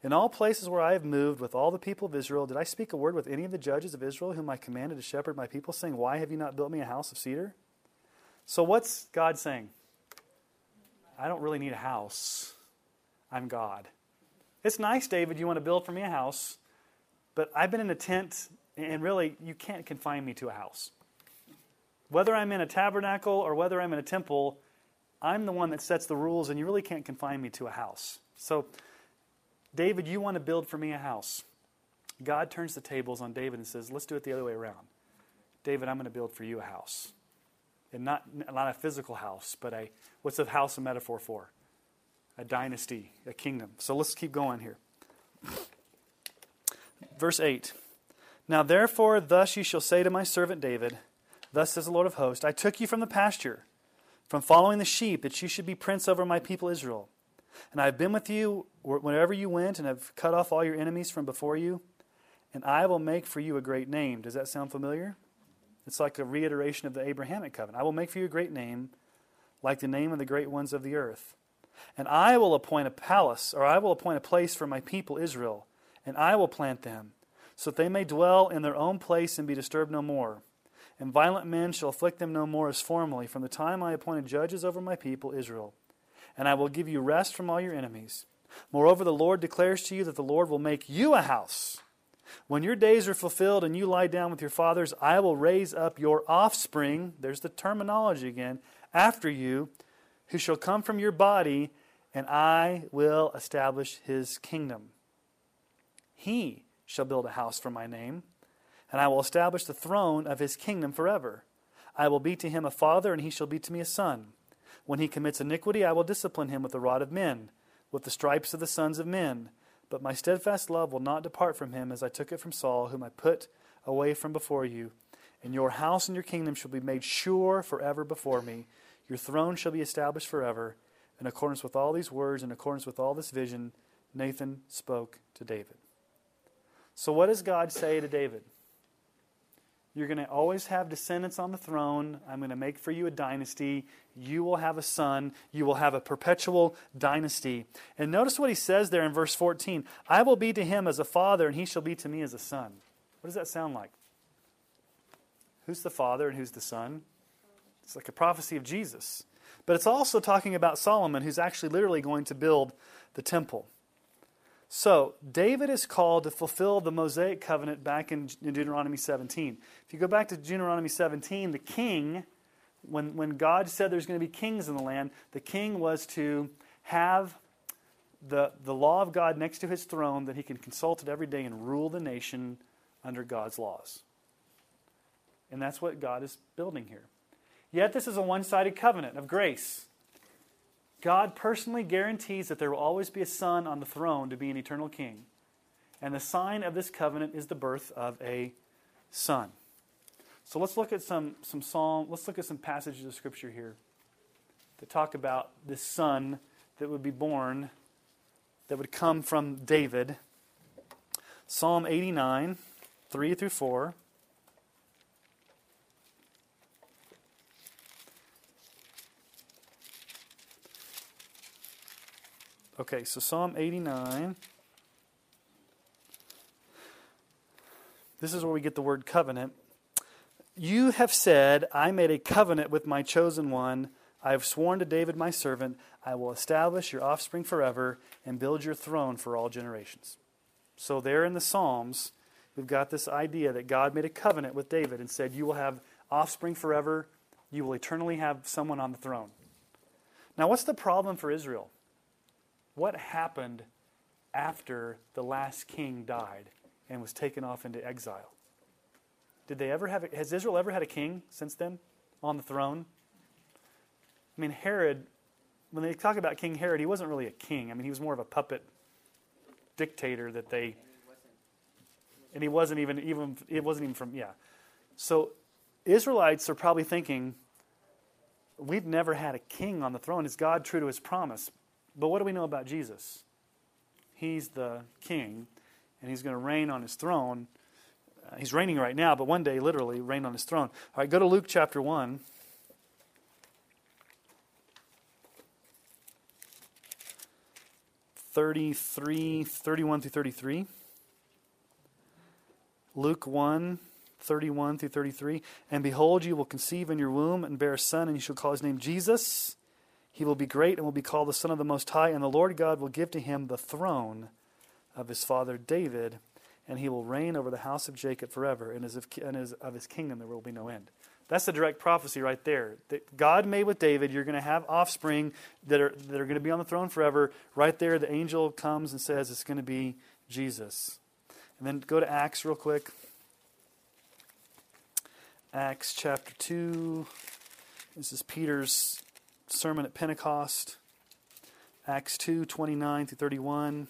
In all places where I have moved with all the people of Israel, did I speak a word with any of the judges of Israel whom I commanded to shepherd my people, saying, Why have you not built me a house of cedar? So what's God saying? I don't really need a house. I'm God. It's nice, David, you want to build for me a house, but I've been in a tent and really, you can't confine me to a house. Whether I'm in a tabernacle or whether I'm in a temple, I'm the one that sets the rules, and you really can't confine me to a house. So, David, you want to build for me a house. God turns the tables on David and says, Let's do it the other way around. David, I'm going to build for you a house. And not, not a physical house, but a, what's a house a metaphor for? A dynasty, a kingdom. So let's keep going here. Verse 8. Now therefore, thus you shall say to my servant David, Thus says the Lord of hosts, I took you from the pasture, from following the sheep, that you should be prince over my people Israel. And I have been with you wherever you went, and have cut off all your enemies from before you. And I will make for you a great name. Does that sound familiar? It's like a reiteration of the Abrahamic covenant. I will make for you a great name, like the name of the great ones of the earth. And I will appoint a palace, or I will appoint a place for my people Israel, and I will plant them, so that they may dwell in their own place and be disturbed no more. And violent men shall afflict them no more as formerly, from the time I appointed judges over my people Israel. And I will give you rest from all your enemies. Moreover, the Lord declares to you that the Lord will make you a house. When your days are fulfilled and you lie down with your fathers, I will raise up your offspring, there's the terminology again, after you, who shall come from your body, and I will establish his kingdom. He shall build a house for my name, and I will establish the throne of his kingdom forever. I will be to him a father, and he shall be to me a son. When he commits iniquity, I will discipline him with the rod of men, with the stripes of the sons of men. But my steadfast love will not depart from him, as I took it from Saul, whom I put away from before you. And your house and your kingdom shall be made sure forever before me. Your throne shall be established forever. In accordance with all these words, in accordance with all this vision, Nathan spoke to David. So, what does God say to David? You're going to always have descendants on the throne. I'm going to make for you a dynasty. You will have a son. You will have a perpetual dynasty. And notice what he says there in verse 14 I will be to him as a father, and he shall be to me as a son. What does that sound like? Who's the father and who's the son? It's like a prophecy of Jesus. But it's also talking about Solomon, who's actually literally going to build the temple. So, David is called to fulfill the Mosaic covenant back in, Deuteronomy 17. If you go back to Deuteronomy 17, the king, when, when God said there's going to be kings in the land, the king was to have the, the law of God next to his throne that he can consult it every day and rule the nation under God's laws. And that's what God is building here. Yet, this is a one sided covenant of grace. God personally guarantees that there will always be a son on the throne to be an eternal king. And the sign of this covenant is the birth of a son. So let's look at some, some psalm, let's look at some passages of scripture here to talk about this son that would be born, that would come from David. Psalm 89, 3 through 4. Okay, so Psalm 89. This is where we get the word covenant. You have said, I made a covenant with my chosen one. I have sworn to David my servant, I will establish your offspring forever and build your throne for all generations. So, there in the Psalms, we've got this idea that God made a covenant with David and said, You will have offspring forever, you will eternally have someone on the throne. Now, what's the problem for Israel? What happened after the last king died and was taken off into exile? Did they ever have, has Israel ever had a king since then on the throne? I mean, Herod, when they talk about King Herod, he wasn't really a king. I mean, he was more of a puppet dictator that they, and he wasn't even, even it wasn't even from, yeah. So Israelites are probably thinking, we've never had a king on the throne. Is God true to his promise? But what do we know about Jesus? He's the king, and he's going to reign on his throne. Uh, he's reigning right now, but one day, literally, reign on his throne. All right, go to Luke chapter 1. Thirty-three, thirty-one through thirty-three. Luke one, 31 through 33. And behold, you will conceive in your womb and bear a son, and you shall call his name Jesus. He will be great and will be called the Son of the Most High, and the Lord God will give to him the throne of his father David, and he will reign over the house of Jacob forever, and, of, and of his kingdom there will be no end. That's the direct prophecy right there. That God made with David, you're going to have offspring that are, that are going to be on the throne forever. Right there, the angel comes and says it's going to be Jesus. And then go to Acts real quick. Acts chapter 2. This is Peter's sermon at Pentecost, Acts 2 29 through 31.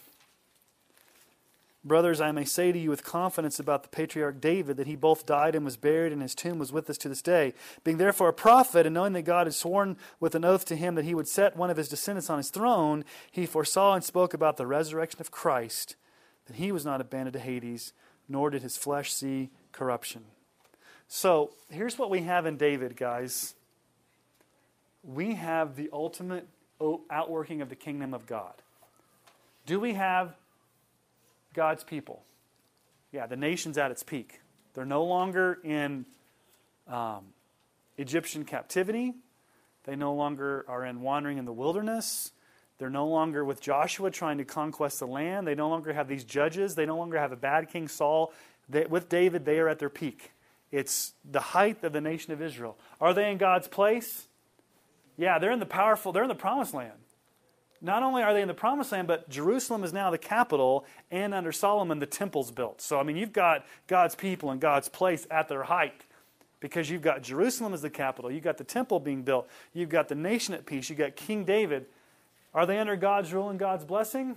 Brothers, I may say to you with confidence about the patriarch David that he both died and was buried, and his tomb was with us to this day. Being therefore a prophet, and knowing that God had sworn with an oath to him that he would set one of his descendants on his throne, he foresaw and spoke about the resurrection of Christ, that he was not abandoned to Hades, nor did his flesh see corruption. So here's what we have in David, guys. We have the ultimate outworking of the kingdom of God. Do we have God's people? Yeah, the nation's at its peak. They're no longer in um, Egyptian captivity. They no longer are in wandering in the wilderness. They're no longer with Joshua trying to conquest the land. They no longer have these judges. They no longer have a bad king Saul. They, with David, they are at their peak. It's the height of the nation of Israel. Are they in God's place? Yeah, they're in the powerful, they're in the promised land. Not only are they in the promised land, but Jerusalem is now the capital, and under Solomon, the temple's built. So, I mean, you've got God's people and God's place at their height because you've got Jerusalem as the capital, you've got the temple being built, you've got the nation at peace, you've got King David. Are they under God's rule and God's blessing?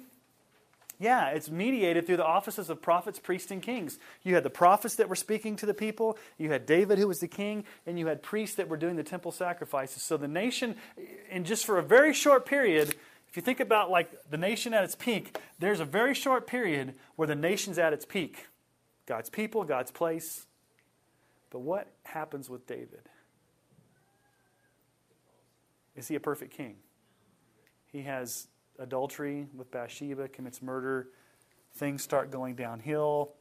Yeah, it's mediated through the offices of prophets, priests, and kings. You had the prophets that were speaking to the people, you had David who was the king, and you had priests that were doing the temple sacrifices. So the nation, in just for a very short period, if you think about like the nation at its peak, there's a very short period where the nation's at its peak. God's people, God's place. But what happens with David? Is he a perfect king? He has adultery with Bathsheba, commits murder. Things start going downhill.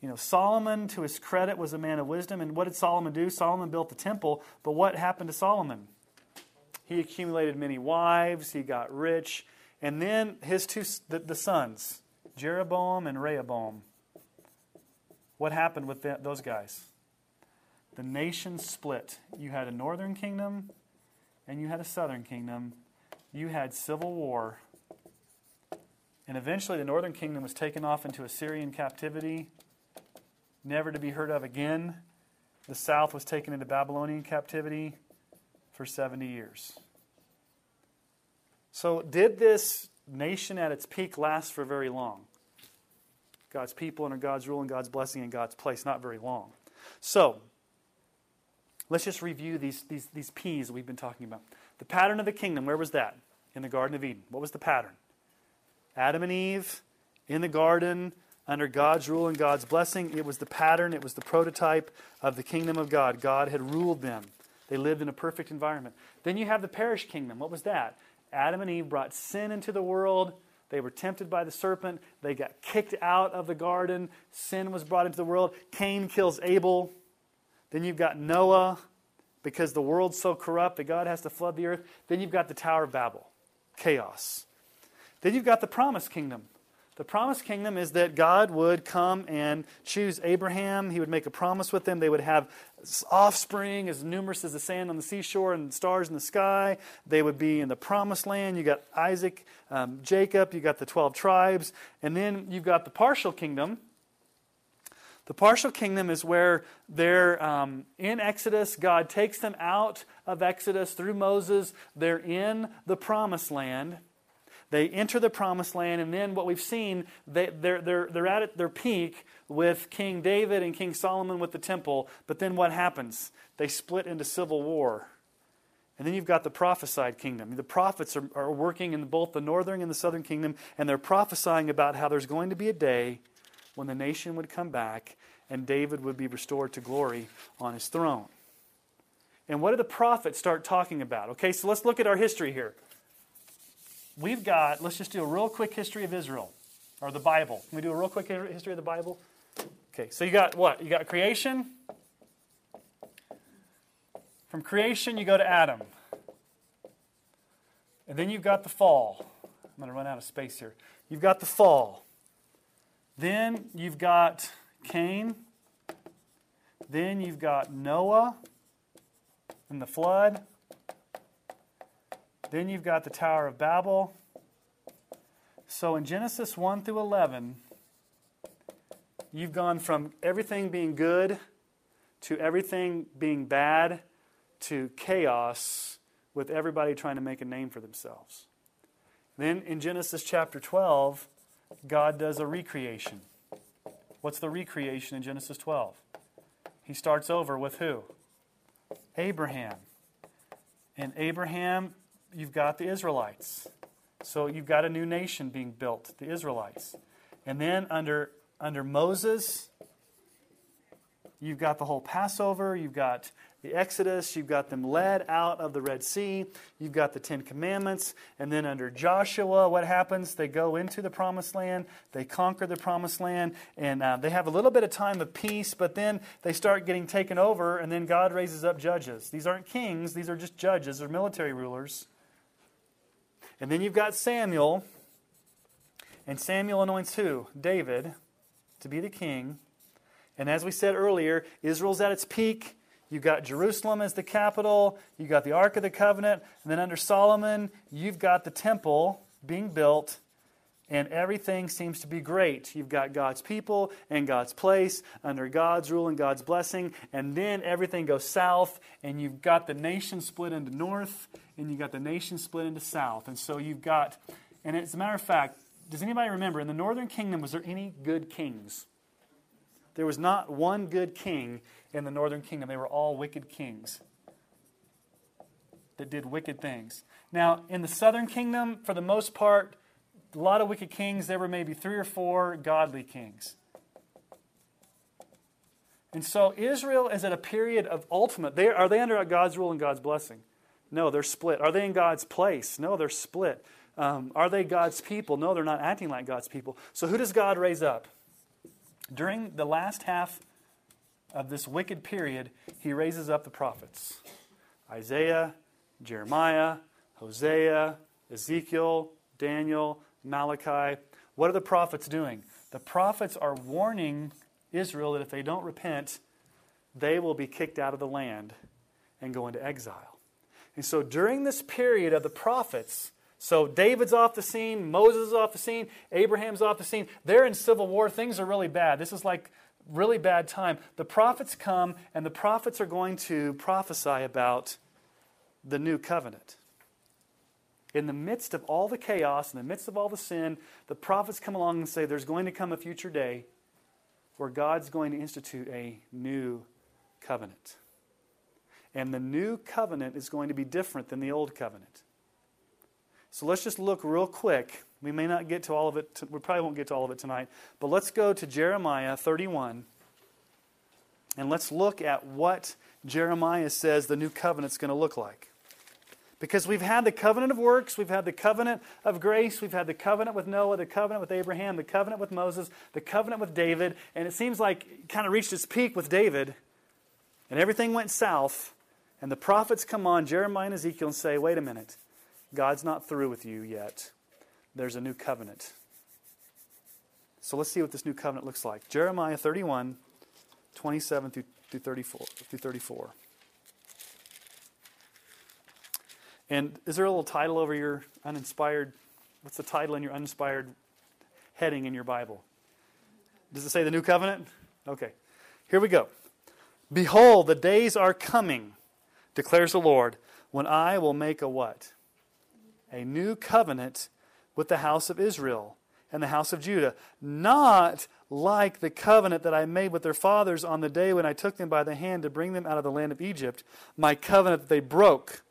You know, Solomon, to his credit, was a man of wisdom. And what did Solomon do? Solomon built the temple. But what happened to Solomon? He accumulated many wives, he got rich. And then his two, the, the sons, Jeroboam and Rehoboam. What happened with those guys? The nation split. You had a northern kingdom and you had a southern kingdom you had civil war. And eventually, the northern kingdom was taken off into Assyrian captivity, never to be heard of again. The south was taken into Babylonian captivity for 70 years. So, did this nation at its peak last for very long? God's people under God's rule and God's blessing and God's place, not very long. So, let's just review these, these, these P's we've been talking about. The pattern of the kingdom, where was that? In the Garden of Eden. What was the pattern? Adam and Eve in the garden under God's rule and God's blessing. It was the pattern, it was the prototype of the kingdom of God. God had ruled them. They lived in a perfect environment. Then you have the perished kingdom. What was that? Adam and Eve brought sin into the world. They were tempted by the serpent. They got kicked out of the garden. Sin was brought into the world. Cain kills Abel. Then you've got Noah because the world's so corrupt that God has to flood the earth. Then you've got the Tower of Babel, chaos. Then you've got the promised kingdom. The promised kingdom is that God would come and choose Abraham. He would make a promise with them. They would have offspring as numerous as the sand on the seashore and stars in the sky. They would be in the promised land. You got Isaac, um, Jacob, you got the 12 tribes. And then you've got the partial kingdom, the partial kingdom is where they're um, in Exodus. God takes them out of Exodus through Moses. They're in the promised land. They enter the promised land, and then what we've seen, they, they're, they're, they're at their peak with King David and King Solomon with the temple. But then what happens? They split into civil war. And then you've got the prophesied kingdom. The prophets are, are working in both the northern and the southern kingdom, and they're prophesying about how there's going to be a day when the nation would come back and David would be restored to glory on his throne. And what did the prophets start talking about? Okay, so let's look at our history here. We've got, let's just do a real quick history of Israel, or the Bible. Can we do a real quick history of the Bible? Okay, so you got what? You got creation. From creation, you go to Adam. And then you've got the fall. I'm going to run out of space here. You've got the fall. Then you've got Cain. Then you've got Noah and the flood. Then you've got the Tower of Babel. So in Genesis 1 through 11, you've gone from everything being good to everything being bad to chaos with everybody trying to make a name for themselves. Then in Genesis chapter 12, God does a recreation. What's the recreation in Genesis 12? He starts over with who? Abraham. And Abraham, you've got the Israelites. So you've got a new nation being built, the Israelites. And then under, under Moses, You've got the whole Passover. You've got the Exodus. You've got them led out of the Red Sea. You've got the Ten Commandments. And then under Joshua, what happens? They go into the Promised Land. They conquer the Promised Land. And uh, they have a little bit of time of peace, but then they start getting taken over. And then God raises up judges. These aren't kings, these are just judges or military rulers. And then you've got Samuel. And Samuel anoints who? David to be the king. And as we said earlier, Israel's at its peak. You've got Jerusalem as the capital. You've got the Ark of the Covenant. And then under Solomon, you've got the temple being built. And everything seems to be great. You've got God's people and God's place under God's rule and God's blessing. And then everything goes south, and you've got the nation split into north, and you've got the nation split into south. And so you've got, and as a matter of fact, does anybody remember in the northern kingdom, was there any good kings? There was not one good king in the northern kingdom. They were all wicked kings that did wicked things. Now, in the southern kingdom, for the most part, a lot of wicked kings. There were maybe three or four godly kings. And so Israel is at a period of ultimate. They, are they under God's rule and God's blessing? No, they're split. Are they in God's place? No, they're split. Um, are they God's people? No, they're not acting like God's people. So who does God raise up? During the last half of this wicked period, he raises up the prophets Isaiah, Jeremiah, Hosea, Ezekiel, Daniel, Malachi. What are the prophets doing? The prophets are warning Israel that if they don't repent, they will be kicked out of the land and go into exile. And so during this period of the prophets, so David's off the scene, Moses is off the scene, Abraham's off the scene. They're in civil war. Things are really bad. This is like really bad time. The prophets come, and the prophets are going to prophesy about the new covenant. In the midst of all the chaos, in the midst of all the sin, the prophets come along and say there's going to come a future day where God's going to institute a new covenant. And the new covenant is going to be different than the old covenant. So let's just look real quick. We may not get to all of it, we probably won't get to all of it tonight, but let's go to Jeremiah 31 and let's look at what Jeremiah says the new covenant's going to look like. Because we've had the covenant of works, we've had the covenant of grace, we've had the covenant with Noah, the covenant with Abraham, the covenant with Moses, the covenant with David, and it seems like it kind of reached its peak with David, and everything went south, and the prophets come on, Jeremiah and Ezekiel, and say, wait a minute. God's not through with you yet. There's a new covenant. So let's see what this new covenant looks like. Jeremiah 31, 27 through, through, 34, through 34. And is there a little title over your uninspired? What's the title in your uninspired heading in your Bible? Does it say the new covenant? Okay. Here we go. Behold, the days are coming, declares the Lord, when I will make a what? a new covenant with the house of Israel and the house of Judah, not like the covenant that I made with their fathers on the day when I took them by the hand to bring them out of the land of Egypt, my covenant that they broke,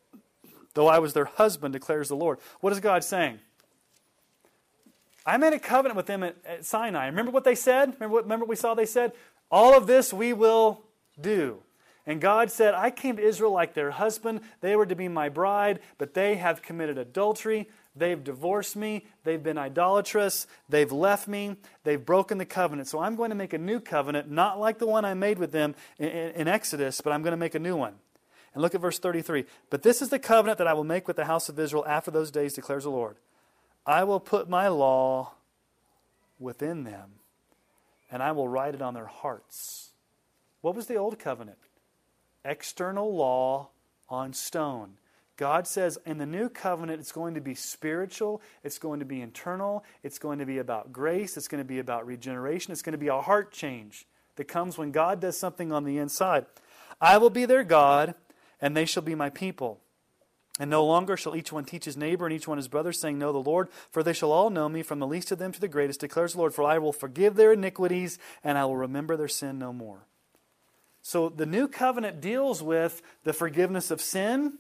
though I was their husband, declares the Lord. What is God saying? I made a covenant with them at, at Sinai. Remember what they said? Remember what, remember what we saw they said? All of this we will do. And God said, I came to Israel like their husband. They were to be my bride, but they have committed adultery. They've divorced me. They've been idolatrous. They've left me. They've broken the covenant. So I'm going to make a new covenant, not like the one I made with them in, in, Exodus, but I'm going to make a new one. And look at verse 33. But this is the covenant that I will make with the house of Israel after those days, declares the Lord. I will put my law within them, and I will write it on their hearts. What was the old covenant? external law on stone. God says in the new covenant, it's going to be spiritual, it's going to be internal, it's going to be about grace, it's going to be about regeneration, it's going to be a heart change that comes when God does something on the inside. I will be their God, and they shall be my people. And no longer shall each one teach his neighbor and each one his brother, saying, Know the Lord, for they shall all know me, from the least of them to the greatest, declares the Lord. For I will forgive their iniquities, and I will remember their sin no more. So the new covenant deals with the forgiveness of sin,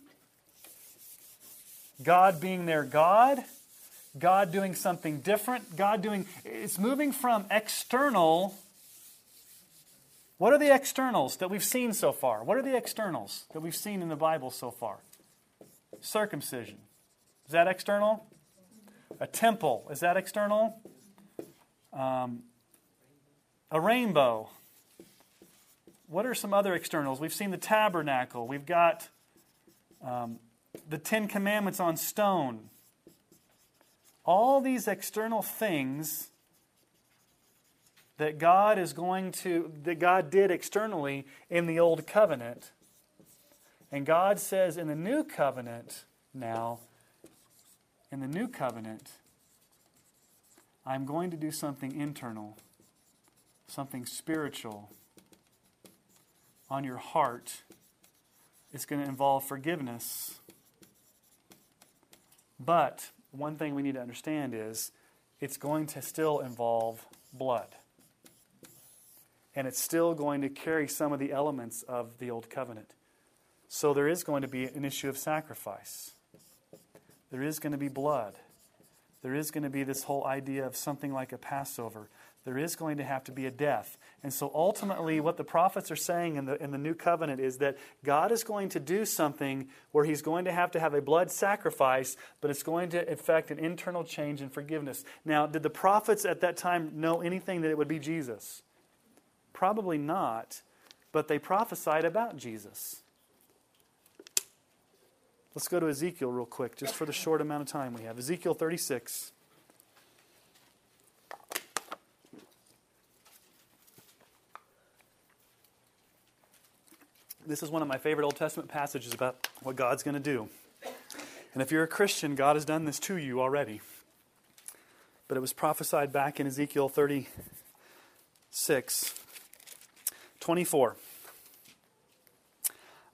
God being their God, God doing something different, God doing, it's moving from external What are the externals that we've seen so far? What are the externals that we've seen in the Bible so far? Circumcision. Is that external? A temple. Is that external? Um, a rainbow. What are some other externals? We've seen the tabernacle. We've got um, the Ten Commandments on stone. All these external things that God is going to, that God did externally in the old covenant. And God says in the new covenant now, in the new covenant, I'm going to do something internal, something spiritual on your heart. It's going to involve forgiveness. But one thing we need to understand is it's going to still involve blood. And it's still going to carry some of the elements of the Old Covenant. So there is going to be an issue of sacrifice. There is going to be blood. There is going to be this whole idea of something like a Passover. There is going to have to be a death. And so ultimately, what the prophets are saying in the, in the new covenant is that God is going to do something where he's going to have to have a blood sacrifice, but it's going to effect an internal change and forgiveness. Now, did the prophets at that time know anything that it would be Jesus? Probably not, but they prophesied about Jesus. Let's go to Ezekiel real quick, just for the short amount of time we have. Ezekiel 36. This is one of my favorite Old Testament passages about what God's going to do. And if you're a Christian, God has done this to you already. But it was prophesied back in Ezekiel 36 24.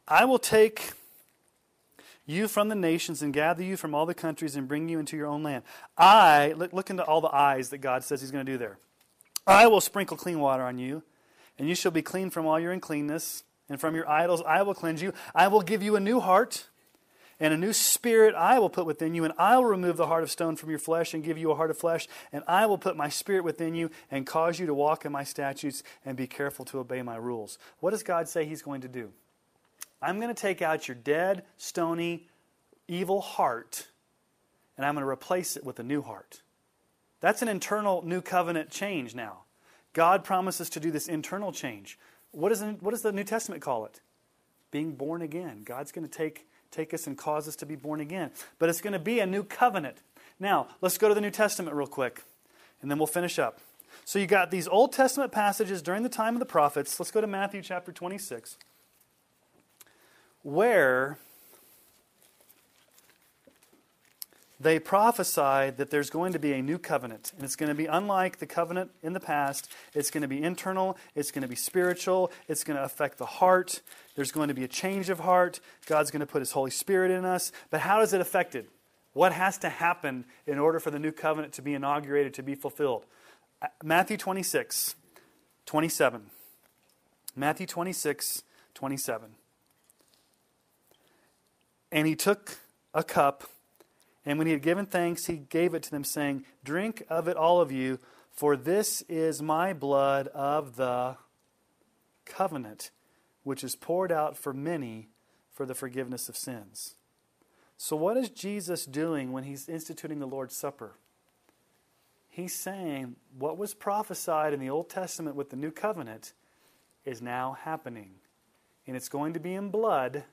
I will take you from the nations and gather you from all the countries and bring you into your own land. I, look, look into all the eyes that God says He's going to do there. I will sprinkle clean water on you, and you shall be clean from all your uncleanness, and from your idols I will cleanse you. I will give you a new heart, and a new spirit I will put within you, and I will remove the heart of stone from your flesh and give you a heart of flesh, and I will put my spirit within you and cause you to walk in my statutes and be careful to obey my rules. What does God say He's going to do? I'm going to take out your dead, stony, evil heart, and I'm going to replace it with a new heart. That's an internal new covenant change now. God promises to do this internal change. What, is, what does the New Testament call it? Being born again. God's going to take take us and cause us to be born again. But it's going to be a new covenant. Now, let's go to the New Testament real quick, and then we'll finish up. So you got these Old Testament passages during the time of the prophets. Let's go to Matthew chapter 26, where they prophesy that there's going to be a new covenant. And it's going to be unlike the covenant in the past. It's going to be internal, it's going to be spiritual, it's going to affect the heart. There's going to be a change of heart. God's going to put His Holy Spirit in us. But how is it affected? What has to happen in order for the new covenant to be inaugurated, to be fulfilled? Uh, Matthew 26, 27. Matthew 26, 27. And he took a cup and when he had given thanks, he gave it to them, saying, Drink of it, all of you, for this is my blood of the covenant, which is poured out for many for the forgiveness of sins. So, what is Jesus doing when he's instituting the Lord's Supper? He's saying what was prophesied in the Old Testament with the new covenant is now happening. And it's going to be in blood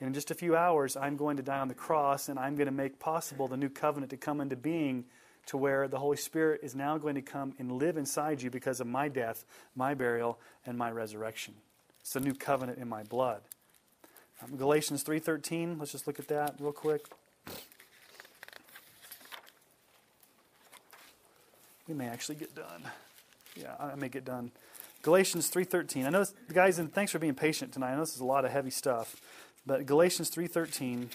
in just a few hours, I'm going to die on the cross and I'm going to make possible the new covenant to come into being to where the Holy Spirit is now going to come and live inside you because of my death, my burial, and my resurrection. It's a new covenant in my blood. Um, Galatians 3:13, let's just look at that real quick. We may actually get done. Yeah, I may get done. Galatians 3:13. I know this, guys and thanks for being patient tonight. I know this is a lot of heavy stuff. But Galatians 3:13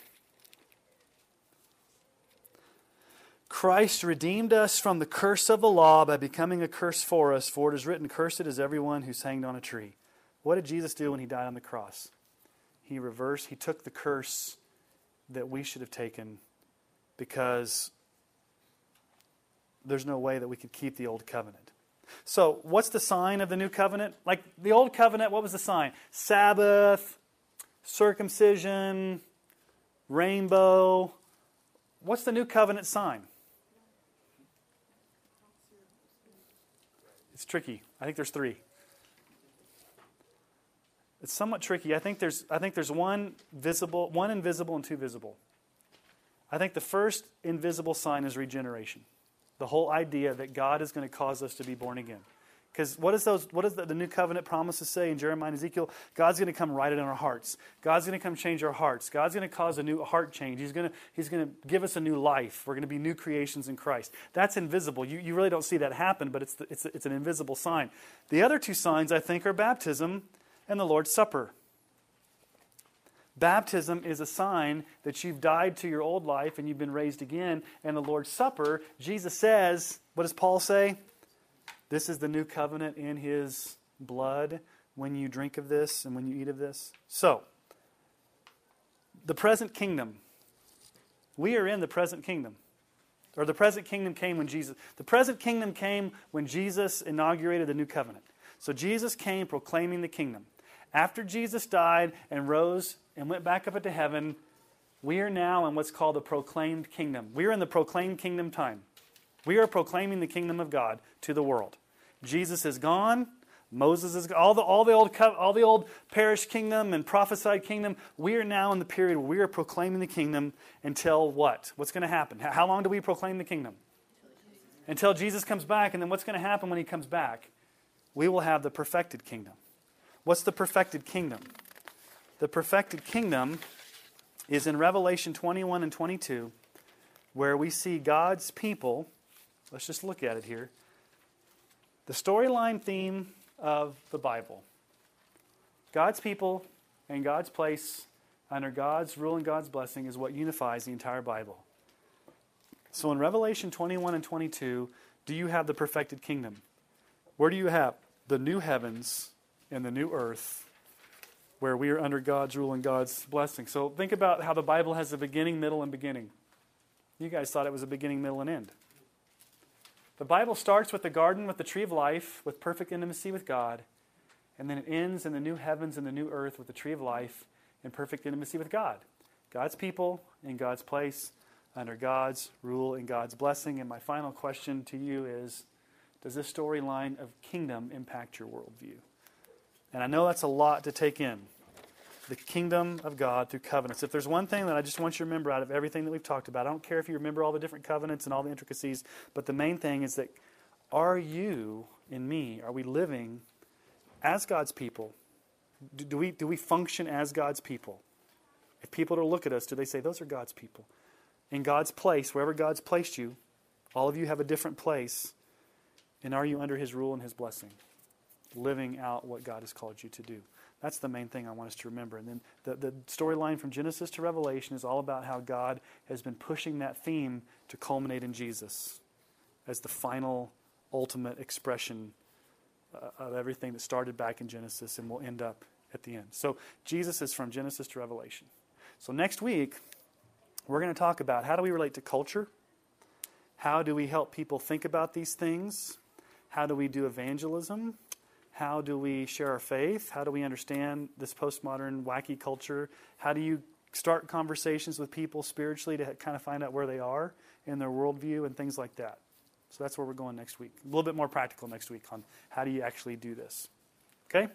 Christ redeemed us from the curse of the law by becoming a curse for us, for it is written, Cursed is everyone who's hanged on a tree. What did Jesus do when he died on the cross? He reversed, he took the curse that we should have taken because there's no way that we could keep the old covenant. So, what's the sign of the new covenant? Like the old covenant, what was the sign? Sabbath, circumcision, rainbow. What's the new covenant sign? It's tricky. I think there's three. It's somewhat tricky. I think there's I think there's one visible, one invisible and two visible. I think the first invisible sign is regeneration. The whole idea that God is going to cause us to be born again. Because what, is those, what does the, the, new covenant promises say in Jeremiah and Ezekiel? God's going to come write it in our hearts. God's going to come change our hearts. God's going to cause a new heart change. He's going to, he's going to give us a new life. We're going to be new creations in Christ. That's invisible. You, you really don't see that happen, but it's, the, it's, it's an invisible sign. The other two signs, I think, are baptism and the Lord's Supper. Baptism is a sign that you've died to your old life and you've been raised again. And the Lord's Supper, Jesus says, what does Paul say? This is the new covenant in his blood when you drink of this and when you eat of this. So, the present kingdom. We are in the present kingdom. Or the present kingdom came when Jesus. The present kingdom came when Jesus inaugurated the new covenant. So Jesus came proclaiming the kingdom. After Jesus died and rose and went back up into heaven, we are now in what's called the proclaimed kingdom. We are in the proclaimed kingdom time. We are proclaiming the kingdom of God to the world. Jesus is gone. Moses is all the all the old all the old perished kingdom and prophesied kingdom. We are now in the period where we are proclaiming the kingdom until what? What's going to happen? How long do we proclaim the kingdom? Until Jesus comes back, and then what's going to happen when he comes back? We will have the perfected kingdom. What's the perfected kingdom? The perfected kingdom is in Revelation 21 and 22, where we see God's people. Let's just look at it here the storyline theme of the Bible God's people and God's place under God's rule and God's blessing is what unifies the entire Bible. So in Revelation 21 and 22, do you have the perfected kingdom? Where do you have the new heavens and the new earth where we are under God's rule and God's blessing? So think about how the Bible has a beginning, middle, and beginning. You guys thought it was a beginning, middle, and end. The Bible starts with the garden with the tree of life, with perfect intimacy with God, and then it ends in the new heavens and the new earth with the tree of life and perfect intimacy with God. God's people in God's place, under God's rule and God's blessing. And my final question to you is Does this storyline of kingdom impact your worldview? And I know that's a lot to take in the kingdom of God through covenants. If there's one thing that I just want you to remember out of everything that we've talked about, I don't care if you remember all the different covenants and all the intricacies, but the main thing is that are you and me, are we living as God's people? Do, do we, do we function as God's people? If people are to look at us, do they say, those are God's people? In God's place, wherever God's placed you, all of you have a different place. And are you under His rule and His blessing? Living out what God has called you to do. That's the main thing I want us to remember. And then the, the storyline from Genesis to Revelation is all about how God has been pushing that theme to culminate in Jesus as the final, ultimate expression uh, of everything that started back in Genesis and will end up at the end. So Jesus is from Genesis to Revelation. So next week, we're going to talk about how do we relate to culture? How do we help people think about these things? How do we do evangelism? How do we share our faith? How do we understand this postmodern wacky culture? How do you start conversations with people spiritually to kind of find out where they are in their worldview and things like that? So that's where we're going next week. A little bit more practical next week on how do you actually do this. Okay?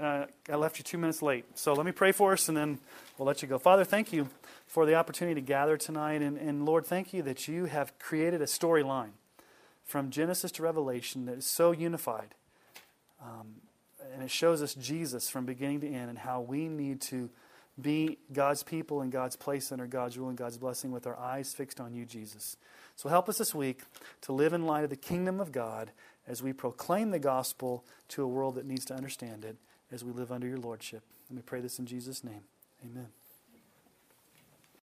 Uh, I left you two minutes late. So let me pray for us and then we'll let you go. Father, thank you for the opportunity to gather tonight. And, and Lord, thank you that you have created a storyline from Genesis to Revelation that is so unified um, and it shows us Jesus from beginning to end and how we need to be God's people in God's place under God's rule and God's blessing with our eyes fixed on you, Jesus. So help us this week to live in light of the kingdom of God as we proclaim the gospel to a world that needs to understand it as we live under your lordship. And we pray this in Jesus' name. Amen.